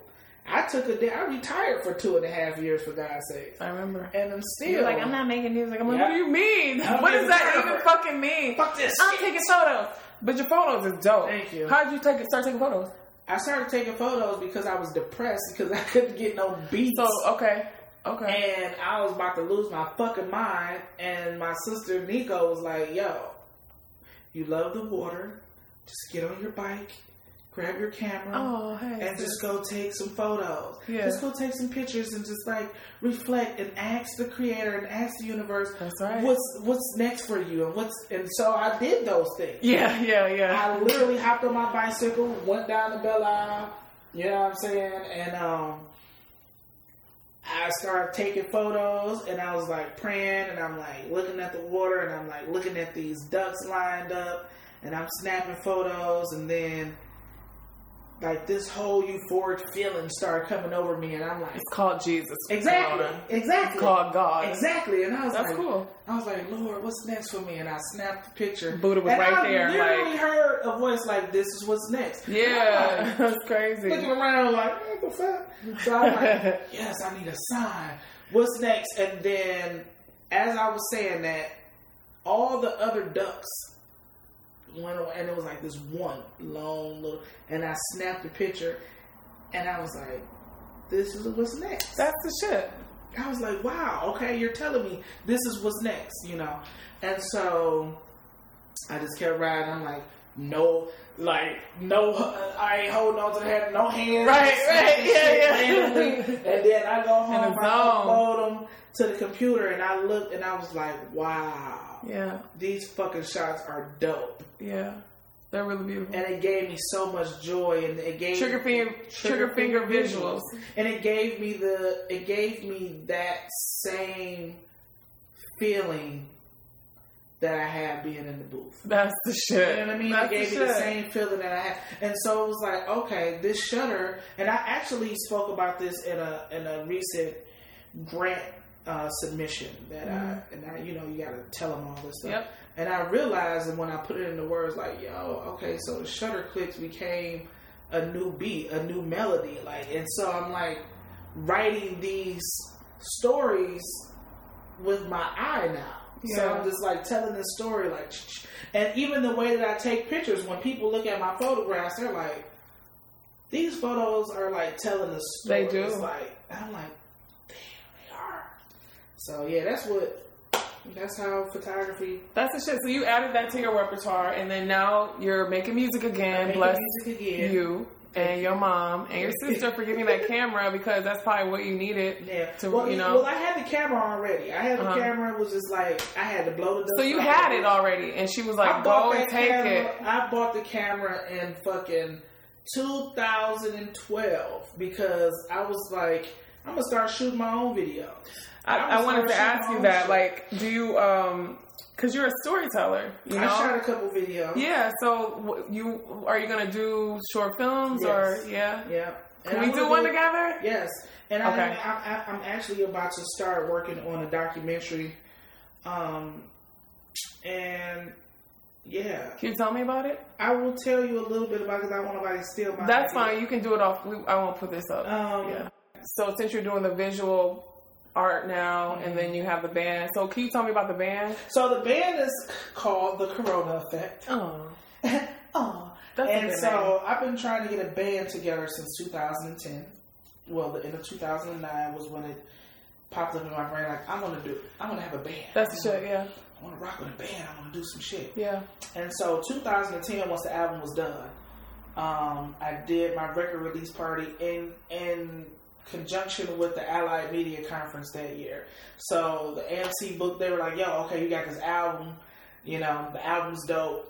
B: I took a day I retired for two and a half years for God's sake
C: I remember.
B: and I'm still
C: You're like, I'm not making music. I'm like,
B: Yeah.
C: what do you mean? What does that even fucking mean?
B: fuck this
C: I'm
B: shit.
C: taking photos. But your photos is dope.
B: Thank you.
C: How did you take it, start taking photos?
B: I started taking photos because I was depressed because I couldn't get no beats.
C: So, okay. Okay.
B: and I was about to lose my fucking mind. And my sister Nico was like, "Yo, you love the water. Just get on your bike, grab your camera,
C: oh, hey.
B: and just go take some photos.
C: Yeah.
B: Just go take some pictures and just like reflect and ask the creator and ask the universe,
C: That's right.
B: what's what's next for you and what's." And so I did those things.
C: Yeah, yeah, yeah.
B: I literally hopped on my bicycle, went down to Belle Isle, you know what I'm saying, and um, I started taking photos, and I was like praying, and I'm like looking at the water, and I'm like looking at these ducks lined up, and I'm snapping photos, and then like this whole euphoric feeling started coming over me, and I'm like,
C: It's called Jesus.
B: exactly,
C: Korona.
B: exactly,
C: It's called God.
B: exactly, and I was
C: That's
B: like,
C: cool.
B: I was like, Lord, what's next for me? And I snapped the picture.
C: Buddha was
B: and
C: right
B: I
C: there,
B: literally
C: like-
B: heard a voice like, "This is what's next."
C: Yeah,
B: I'm
C: that's
B: like,
C: crazy.
B: looking around like, "What the fuck?" So I'm like, "Yes, I need a sign. What's next?" And then, as I was saying that, all the other ducks went away, and it was like this one long little. And I snapped the picture, and I was like, "This is what's next."
C: That's the shit.
B: I was like, wow, okay, you're telling me this is what's next, you know? And so I just kept riding. I'm like, no, like, no, uh, I ain't holding on to the head, no hands.
C: Right, right, yeah, yeah.
B: and then I go home, I
C: the
B: them, to the computer and I looked and I was like, wow,
C: Yeah.
B: these fucking shots are dope.
C: Yeah. They're really beautiful.
B: And it gave me so much joy and it gave
C: Trigger finger, trigger finger visuals.
B: And it gave me the it gave me that same feeling that I had being in the booth.
C: That's the shit.
B: You know what I mean?
C: That's
B: it gave
C: the
B: me the same feeling that I had, and so it was like, okay, this shutter. And I actually spoke about this in a in a recent grant uh, submission that I and I, you know, you got to tell them all this stuff.
C: Mm-hmm. Yep.
B: And I realized, and when I put it in the words, like, yo, okay, so the shutter clicks became a new beat, a new melody, like, and so I'm like writing these stories with my eye now. So
C: Yeah.
B: I'm just like telling this story, like, and even the way that I take pictures, when people look at my photographs, they're like, these photos are like telling a story.
C: They do.
B: It's like, I'm like, damn, they are. So yeah, that's what. That's how photography.
C: That's the shit. So you added that to your repertoire, and then now you're making music again.
B: making
C: Bless
B: music again.
C: you and your mom and your sister for getting that camera because that's probably what you needed.
B: Yeah.
C: To,
B: well,
C: you know.
B: well, I had the camera already. I had the
C: Uh-huh.
B: camera. It was just like I had to blow the. dust
C: So you had it already, and she was like, "Go and take
B: camera,
C: it."
B: I bought the camera in fucking 2012 because I was like, I'm gonna start shooting my own videos.
C: I, I wanted to ask you that.
B: shit.
C: Like, do you um? Because you're a storyteller, you
B: I shot a couple videos.
C: Yeah. So you are you gonna do short films or yeah?
B: Yeah.
C: Can we do one together?
B: Yes, and
C: Okay.
B: I, I, I'm actually about to start working on a documentary, um, and yeah,
C: Can you tell me about it?
B: I will tell you a little bit about it because I want nobody to steal my.
C: That's
B: idea.
C: fine. You can do it off. We, I won't put this up.
B: Um,
C: yeah. So since you're doing the visual art now, and then you have the band, so can you tell me about the band?
B: So the band is called the Korona Effect.
C: Oh,
B: oh.
C: That's
B: and so I've been trying to get a band together since 2010. Well, the end of 2009 was when it popped up in my brain. Like I want to do, I want to have a band.
C: that's the shit. Yeah, I
B: want to rock with a band. I want to do some shit.
C: yeah.
B: And so 2010, once the album was done, um, I did my record release party in in conjunction with the Allied Media Conference that year. So the AMC book, they were like, "Yo, okay, you got this album. You know, the album's dope.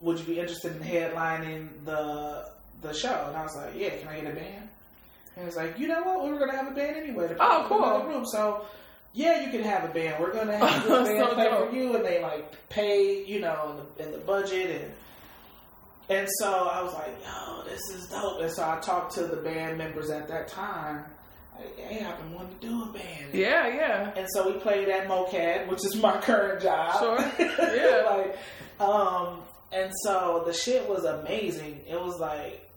B: Would you be interested in headlining the the show?" And I was like, "Yeah, can I get a band?" And it's like, "You know what? We were gonna have a band anyway. To
C: Oh, cool.
B: the group, so." Yeah, you can have a band. We're gonna have a band
C: So
B: play
C: dope.
B: for you, and they like pay, you know, in the, in the budget, and and so I was like, "Yo, this is dope." And so I talked to the band members at that time. Like, hey, I've been wanting to do a band.
C: Yeah, yeah.
B: And so we played at MoCAD, which is my current job.
C: Sure. Yeah.
B: like, um, and so the shit was amazing. It was like,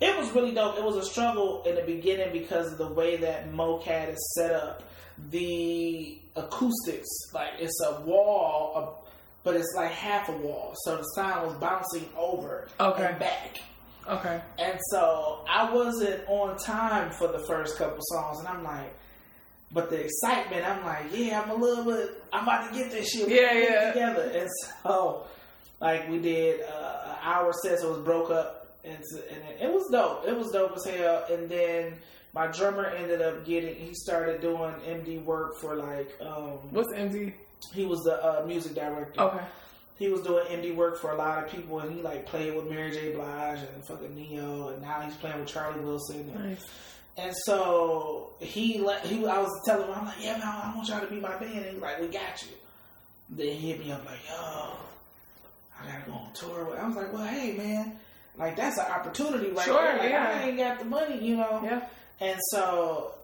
B: it was really dope. It was a struggle in the beginning because of the way that MoCAD is set up. The acoustics, like it's a wall, but it's like half a wall, so the sound was bouncing over
C: Okay.
B: and back.
C: Okay.
B: And so I wasn't on time for the first couple songs, and I'm like, but the excitement, I'm like, yeah, I'm a little bit, I'm about to get this shit
C: Yeah, yeah.
B: together. And so, like, we did uh, an hour set, so it was broke up, and, and it was dope. It was dope as hell. And then my drummer ended up getting, he started doing MD work for like, um,
C: What's MD?
B: He was the uh, music director
C: Okay.
B: he was doing indie work for a lot of people, and he like played with Mary J. Blige and fucking Ne-Yo, and now he's playing with Charlie Wilson. And,
C: Nice.
B: and so he let he, I was telling him, I'm like, yeah, man, I want y'all to be my band. And he's like, we got you. Then he hit me up like, yo, I gotta go on tour. with I was like, well, hey, man, like that's an opportunity right
C: Sure,
B: there. Like,
C: yeah.
B: I ain't got the money, you know.
C: Yeah.
B: And so,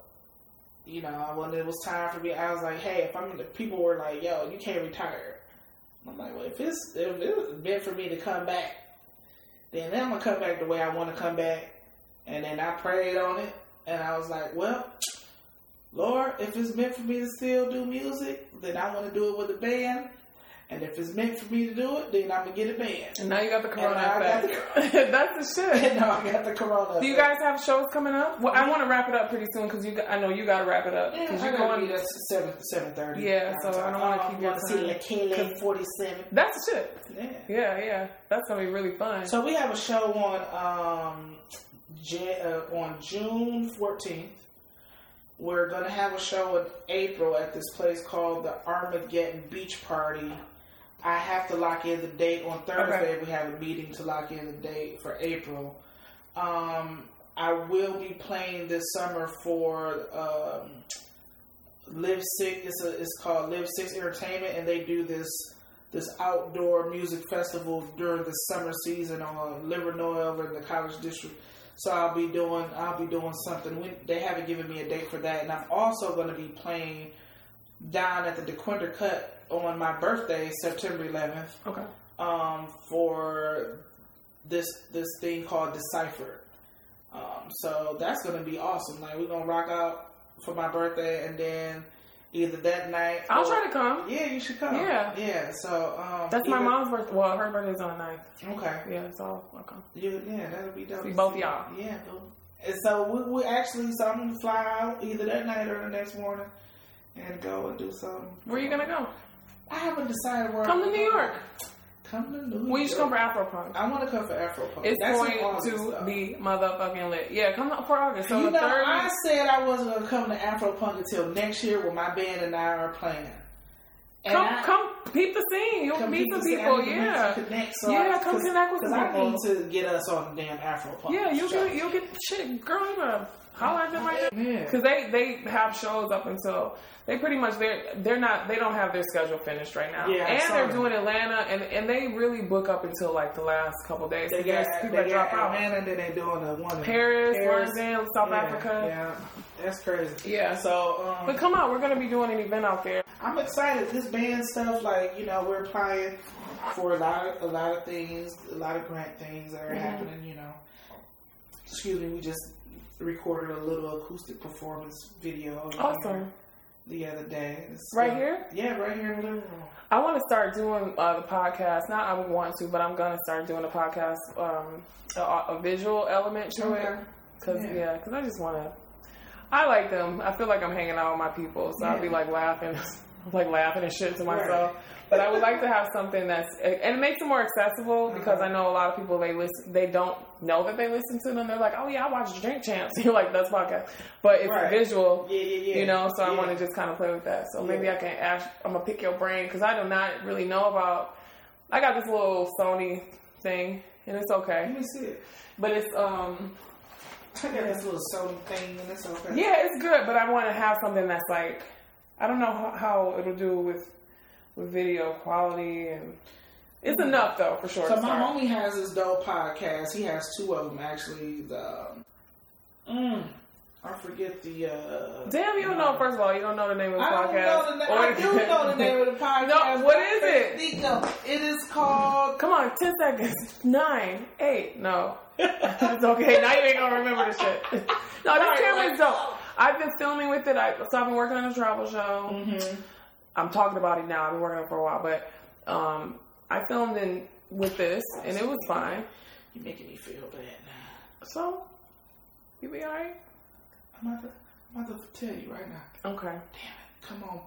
B: you know, when it was time for me, I was like, hey, if I'm, if people were like, yo, you can't retire. I'm like, well, if it's if it's meant for me to come back, then I'm gonna come back the way I want to come back. And then I prayed on it, and I was like, well, Lord, if it's meant for me to still do music, then I want to do it with a band. And if it's meant for me to do it, then I'm gonna get a band.
C: And now you got the corona
B: now got the
C: That's the shit.
B: no, I got the corona.
C: Do you guys have shows coming up? Well, I want to wrap it up pretty soon because you. I know you got to wrap it up
B: Yeah,
C: because
B: I
C: you're going.
B: seven seven thirty.
C: Yeah, so I don't wanna keep you.
B: want to see
C: time.
B: La forty seven.
C: That's the shit.
B: Yeah.
C: Yeah, yeah. That's gonna be really fun.
B: So we have a show on um Jan, uh, on June fourteenth we're gonna have a show in April at this place called the Armageddon Beach Party. I have to lock in the date on Thursday.
C: Okay.
B: We have a meeting to lock in the date for April. Um, I will be playing this summer for um, Live Six. It's a, it's called Live Six Entertainment, and they do this this outdoor music festival during the summer season on Livernois over in the College District. So I'll be doing I'll be doing something. We, they haven't given me a date for that, and I'm also going to be playing down at the Dequindre Cut on my birthday, September 11th
C: Okay.
B: um, for this this thing called Decipher. Um, so that's gonna be awesome. Like we're gonna rock out for my birthday, and then either that night.
C: I'll
B: or-
C: try to come.
B: Yeah, you should come.
C: Yeah.
B: yeah. So um,
C: That's my mom's birthday. Well, her birthday's on the 9th.
B: Okay.
C: Yeah, so I'll come.
B: You, yeah, that'll be dope.
C: Both y'all.
B: Yeah. And so we, we actually, so I'm gonna fly out either that night or the next morning, and go and do something.
C: Where you gonna go?
B: I haven't decided where.
C: Come
B: I'm
C: to New. York.
B: Come to New York.
C: We should come for Afropunk.
B: I want to come for Afro Punk.
C: It's
B: That's in
C: going
B: August,
C: to
B: though.
C: be motherfucking lit. Yeah, come up for August. So
B: you
C: the
B: know,
C: third.
B: I said I wasn't going to come to Afro Punk until next year when my band and I are playing. And
C: come,
B: I,
C: come, peep the scene. You'll meet
B: people
C: some people. Yeah,
B: Connect, so
C: Yeah,
B: I,
C: come connect with some
B: I
C: people.
B: need to get us on the damn Afro Punk.
C: yeah. You'll get, you'll get shit, girl. You holler at them right now. Because they they have shows up until they pretty much they're they're not they don't have their schedule finished right now.
B: Yeah,
C: and they're doing Atlanta and and they really book up until like the last couple days.
B: They got,
C: people
B: they
C: that drop out.
B: Atlanta, then they doing a one
C: Paris,
B: Paris.
C: London, South
B: Yeah,
C: Africa.
B: Yeah, that's crazy.
C: Yeah.
B: So, um,
C: But come on, we're gonna be doing an event out there.
B: I'm excited. This band stuff, like you know, we're applying for a lot of a lot of things, a lot of grant things that are
C: Mm-hmm.
B: happening. You know, excuse me, we just recorded a little acoustic performance video
C: Awesome.
B: the other day. It's,
C: Right here?
B: Yeah, right here in the living room.
C: I want to start doing uh, the podcast. Not I want to, but I'm gonna start doing a podcast, um, a, a visual element to it.
B: Okay.
C: Cause
B: Yeah.
C: yeah, cause I just want to. I like them. I feel like I'm hanging out with my people, so I'll be like laughing, like laughing and shit to myself.
B: Right.
C: But I would like to have something that's and it makes it more accessible because
B: Uh-huh.
C: I know a lot of people they listen they don't know that they listen to them. They're like, oh yeah, I watch Drink Champs. You're like that's podcast, but it's
B: Right.
C: visual.
B: Yeah, yeah, yeah.
C: You know, so I want to just kind of play with that. So maybe I can ask. I'm gonna pick your brain because I do not really know about. I got this little Sony thing, and it's okay,
B: Let me see it.
C: but it's um
B: I got this little Sony thing, and it's okay.
C: yeah, it's good. But I want to have something that's like I don't know how, how it'll do with with video quality and it's enough though for sure.
B: So my homie has this dope podcast. He has two of them actually. The mm, I forget the. uh
C: Damn, you don't know. First of all, you don't know the name of the
B: I don't
C: podcast.
B: know the. I do know the name of the podcast.
C: No, what is it?
B: Nico. It is called.
C: Come on, ten seconds. Nine, eight. No, it's okay. Now you ain't gonna remember the shit. No, this
B: Right,
C: camera's
B: like-
C: dope. I've been filming with it. I, so I've been working on a travel show.
B: Mm-hmm.
C: I'm talking about it now. I've been working on it for a while, but um, I filmed in with this, and it was fine.
B: You're making me feel bad now.
C: So you be alright.
B: I'm about to, I'm about to tell you right now.
C: Okay.
B: Damn it! Come on.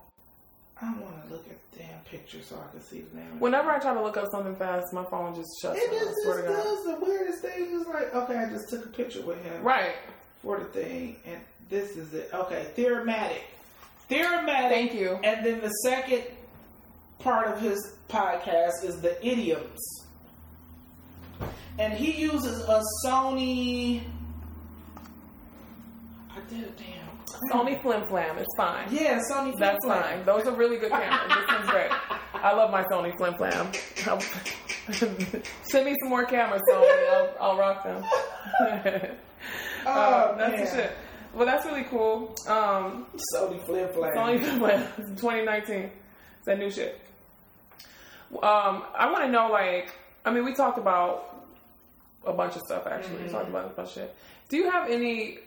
B: I want to look at the damn picture so I can see the name.
C: Whenever I try to look up something fast, my phone just shuts.
B: It just, just does the weirdest thing. It's like, okay, I just took a picture with him.
C: Right.
B: for the thing, and this is it. Okay, theoretic. Theoretic.
C: Thank you.
B: And then the second part of his podcast is the idioms. And he uses a Sony. I did damn.
C: Sony Flim Flam. It's fine.
B: Yeah, Sony.
C: That's
B: Flip
C: fine. Those are really good cameras. this one's great. I love my Sony Flim Flam. Send me some more cameras, Sony. I'll, I'll rock them.
B: Oh,
C: Uh, that's
B: man.
C: the shit. Well, that's really cool. Um,
B: Sony flip flap.
C: Sony Flim Flam. 2019. It's that new shit. Um, I want to know, like, I mean, we talked about a bunch of stuff. Actually, we talked about a bunch of shit. Do you have any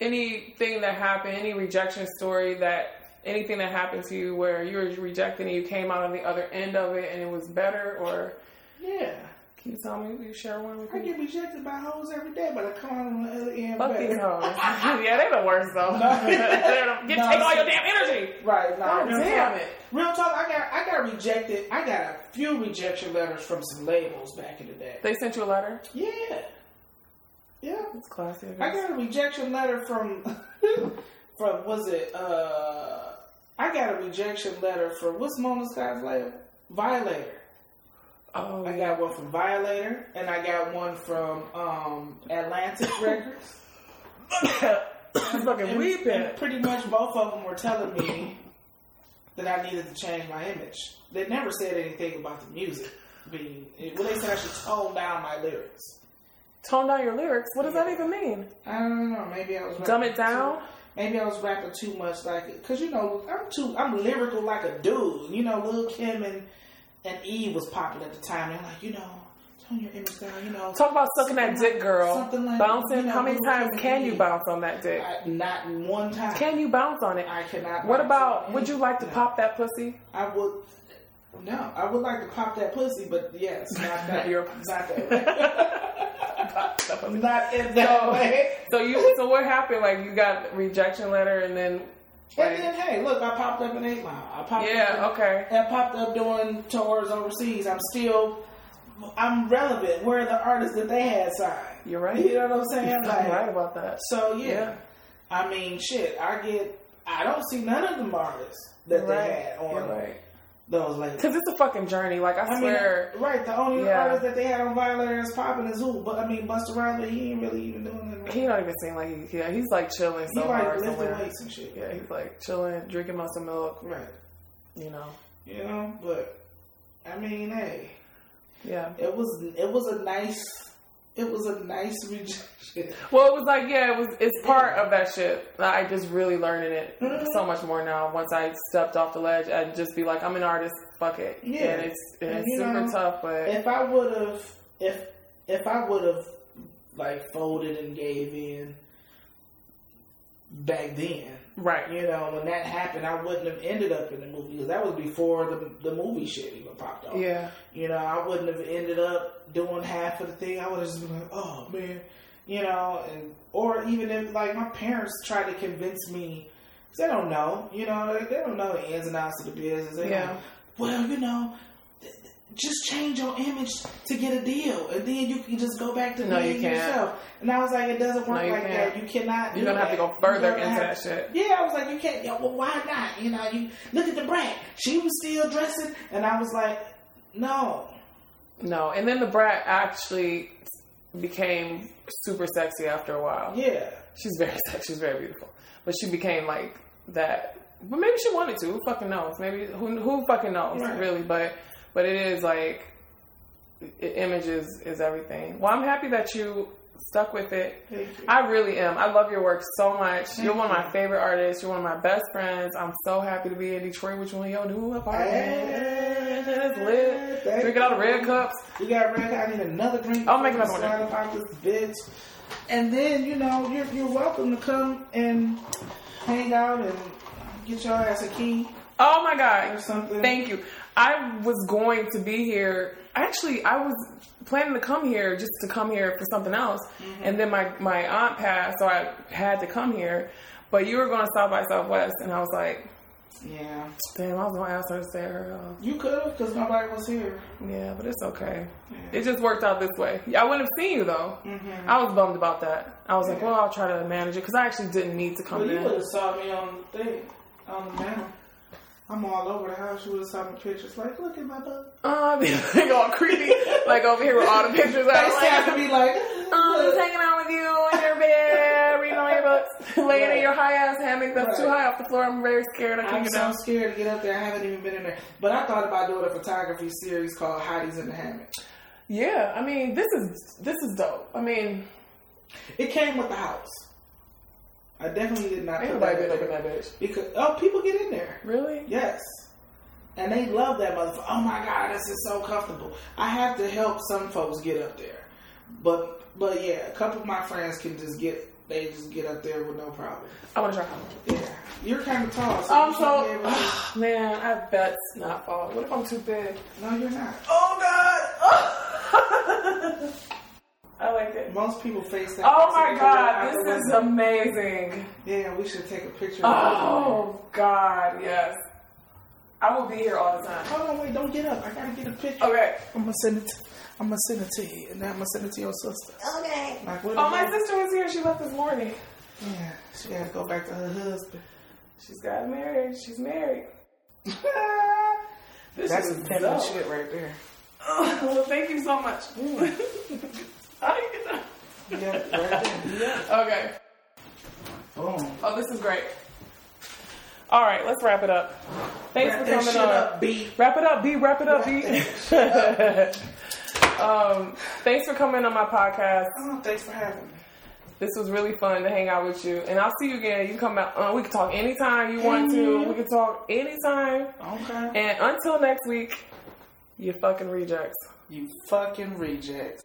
C: anything that happened, any rejection story that anything that happened to you where you were rejected and you came out on the other end of it and it was better? Or
B: Yeah.
C: Can you tell me? Will you share one with
B: I
C: me?
B: get rejected by hoes every day, but I come out on the other end.
C: Fuck
B: better.
C: these hoes. yeah, they're the worst though. They're the- Get,
B: No,
C: take all your damn energy.
B: Right, nah,
C: God
B: real
C: damn
B: talk.
C: it.
B: Real talk, I got I got rejected. I got a few rejection letters from some labels back in the day.
C: They sent you a letter.
B: Yeah. Yeah.
C: It's classy. I
B: I got a rejection letter from from was it? uh I got a rejection letter for what's Mona Scott's label? Violator.
C: Oh,
B: I got one from Violator, and I got one from um Atlantic Records.
C: I'm fucking
B: And,
C: weeping.
B: and pretty much both of them were telling me that I needed to change my image. They never said anything about the music being. Well, they said I should tone down my lyrics.
C: Tone down your lyrics. What does that even mean?
B: I don't know. Maybe I was
C: Dumb it down?
B: Too, maybe I was rapping too much, like because you know I'm too. I'm lyrical like a dude. You know, Lil Kim and and Eve was popular at the time. They're like, you know, tone your image down. You know,
C: Talk about sucking that dick, girl.
B: something like-
C: Bouncing.
B: you know,
C: How many times can you bounce on that dick?
B: I, not one time.
C: Can you bounce on it?
B: I cannot.
C: What about? Would you like to
B: No.
C: pop that pussy?
B: I would. No, I would like to pop that pussy, but yes, not that.
C: You're-
B: not that. way. not in that way.
C: So you. So what happened? Like you got rejection letter, and then.
B: And then, hey, look, I popped up in Eight Mile. I popped
C: yeah.
B: up.
C: Okay.
B: I popped up doing tours overseas. I'm still, I'm relevant. Where are the artists that they had signed?
C: You're right.
B: You know what I'm saying?
C: I'm
B: Like,
C: right about that.
B: So yeah.
C: Yeah.
B: I mean, shit. I get. I don't see none of them artists that
C: You're
B: they
C: right.
B: had on
C: You're right.
B: Those labels.
C: Because it's a fucking journey. Like I,
B: I mean,
C: swear.
B: right? The only
C: Yeah.
B: artist that they had on Violator is popping is who? But I mean, Busta Rhymes, he ain't really even doing it.
C: he don't even seem like he. Yeah, he's like chilling
B: He
C: so
B: like
C: hard
B: lifting
C: somewhere.
B: weights and shit.
C: Yeah, he's like chilling, drinking muscle milk.
B: Right.
C: You know.
B: You know, but I mean, hey,
C: Yeah.
B: it was it was a nice it was a nice rejection.
C: Well, it was like yeah, it was. It's part of that shit. I just really learning it
B: Mhm.
C: so much more now. Once I stepped off the ledge, I'd just be like, I'm an artist. Fuck it.
B: Yeah.
C: And it's And it's super
B: know,
C: tough, but
B: If I would have if if I would have like folded and gave in back then,
C: right.
B: you know, when that happened, I wouldn't have ended up in the movie because that was before the the movie shit even popped off.
C: Yeah.
B: You know, I wouldn't have ended up doing half of the thing. I would have just been like, oh man, you know, and or even if like my parents tried to convince me, 'cause they don't know, you know, they, they don't know the ins and outs of the business. They
C: Yeah.
B: well, you know, just change your image to get a deal, and then you can just go back to
C: No, you
B: being
C: can't.
B: yourself. And I was like, it doesn't work
C: No,
B: like
C: can't.
B: that. You cannot.
C: You're gonna have to go further into
B: have-
C: that shit.
B: yeah, I was like, you can't. Well, why not? You know, you look at Da Brat. She was still dressing, and I was like, no.
C: No. And then Da Brat actually became super sexy after a while.
B: Yeah,
C: She's very sexy. She's very beautiful. But she became like that. But maybe she wanted to. Who fucking knows? Maybe who who fucking knows?
B: Right.
C: Really. But but it is like i- image is everything. Well, I'm happy that you stuck with it.
B: Thank you.
C: I really am. I love your work so much. You're one of my favorite artists. You're one of my best friends. I'm so happy to be in Detroit with you in your new apartment. It's lit.
B: Thank
C: Drinking all the red
B: you.
C: cups.
B: We got red. I need another drink.
C: I'll make another one.
B: Out this bitch. And then you know you're you're welcome to come and hang out and get your ass a key
C: Oh my
B: or
C: god.
B: something.
C: Thank you. I was going to be here. Actually, I was planning to come here just to come here for something else.
B: Mm-hmm.
C: And then my, my aunt passed, so I had to come here. But you were going to South by Southwest, and I was like,
B: Yeah,
C: damn, I was going to ask her to stay her
B: you could have because nobody was here.
C: Yeah, but it's okay.
B: Yeah.
C: It just worked out this way. I wouldn't have seen you, though.
B: Mm-hmm.
C: I was bummed about that. I was like, well, I'll try to manage it, because I actually didn't need to come
B: Well, you would have saw me on the thing on the mantle. I'm all over the house. You would have saw my pictures. Like, look at my butt.
C: Uh, like all creepy, like over here with all the pictures.
B: They
C: out.
B: have to be like,
C: Um, just hanging out with you in your bed, reading all your books, laying in your high ass hammock that's too
B: Right.
C: high off the floor. I'm very scared. I can't
B: I'm
C: get
B: so
C: down.
B: scared to get up there. I haven't even been in there. But I thought about doing a photography series called Hotties in the Hammock.
C: Yeah, I mean, this is this is dope. I mean,
B: It came with the house. I definitely did not
C: ain't
B: put
C: nobody
B: that
C: been up in that bitch.
B: Because, oh, people get in there.
C: Really?
B: Yes. And they love that motherfucker. Oh my God, this is so comfortable. I have to help some folks get up there. But but yeah, a couple of my friends can just get they just get up there with no problem.
C: I want to try.
B: Yeah. You're kind of tall, so
C: I'm
B: you should be able
C: so man. I bet not fall. What if I'm too big?
B: No, you're not.
C: Oh God! I like it.
B: Most people face that.
C: Oh my God!
B: look out the
C: This is
B: window.
C: amazing.
B: Yeah, we should take a picture.
C: Oh God! Yes. I will be here all the time.
B: Hold on, wait, don't get up. I gotta get a picture.
C: Okay.
B: I'm gonna send it. To, I'm gonna send it to you, and then I'm gonna send it to your sister.
C: Okay.
B: Like,
C: Oh, my
B: that?
C: sister was here. She left this morning.
B: Yeah, she gotta go back to her husband.
C: She's got married. She's married. This
B: That's
C: is
B: some pimping shit right there.
C: Oh, well, thank you so much. Mm. I get that.
B: Yeah, right there. Yeah.
C: Okay.
B: Boom.
C: Oh, this is great. All right, let's wrap it up. Thanks
B: Wrap
C: for coming on.
B: up, B.
C: Wrap it up, B. Wrap it up, B. um, thanks for coming on my podcast.
B: Oh, thanks for having me.
C: This was really fun to hang out with you, and I'll see you again. You can come out. Uh, we can talk anytime you want to. We can talk anytime.
B: Okay.
C: And until next week, you fucking rejects.
B: You fucking rejects.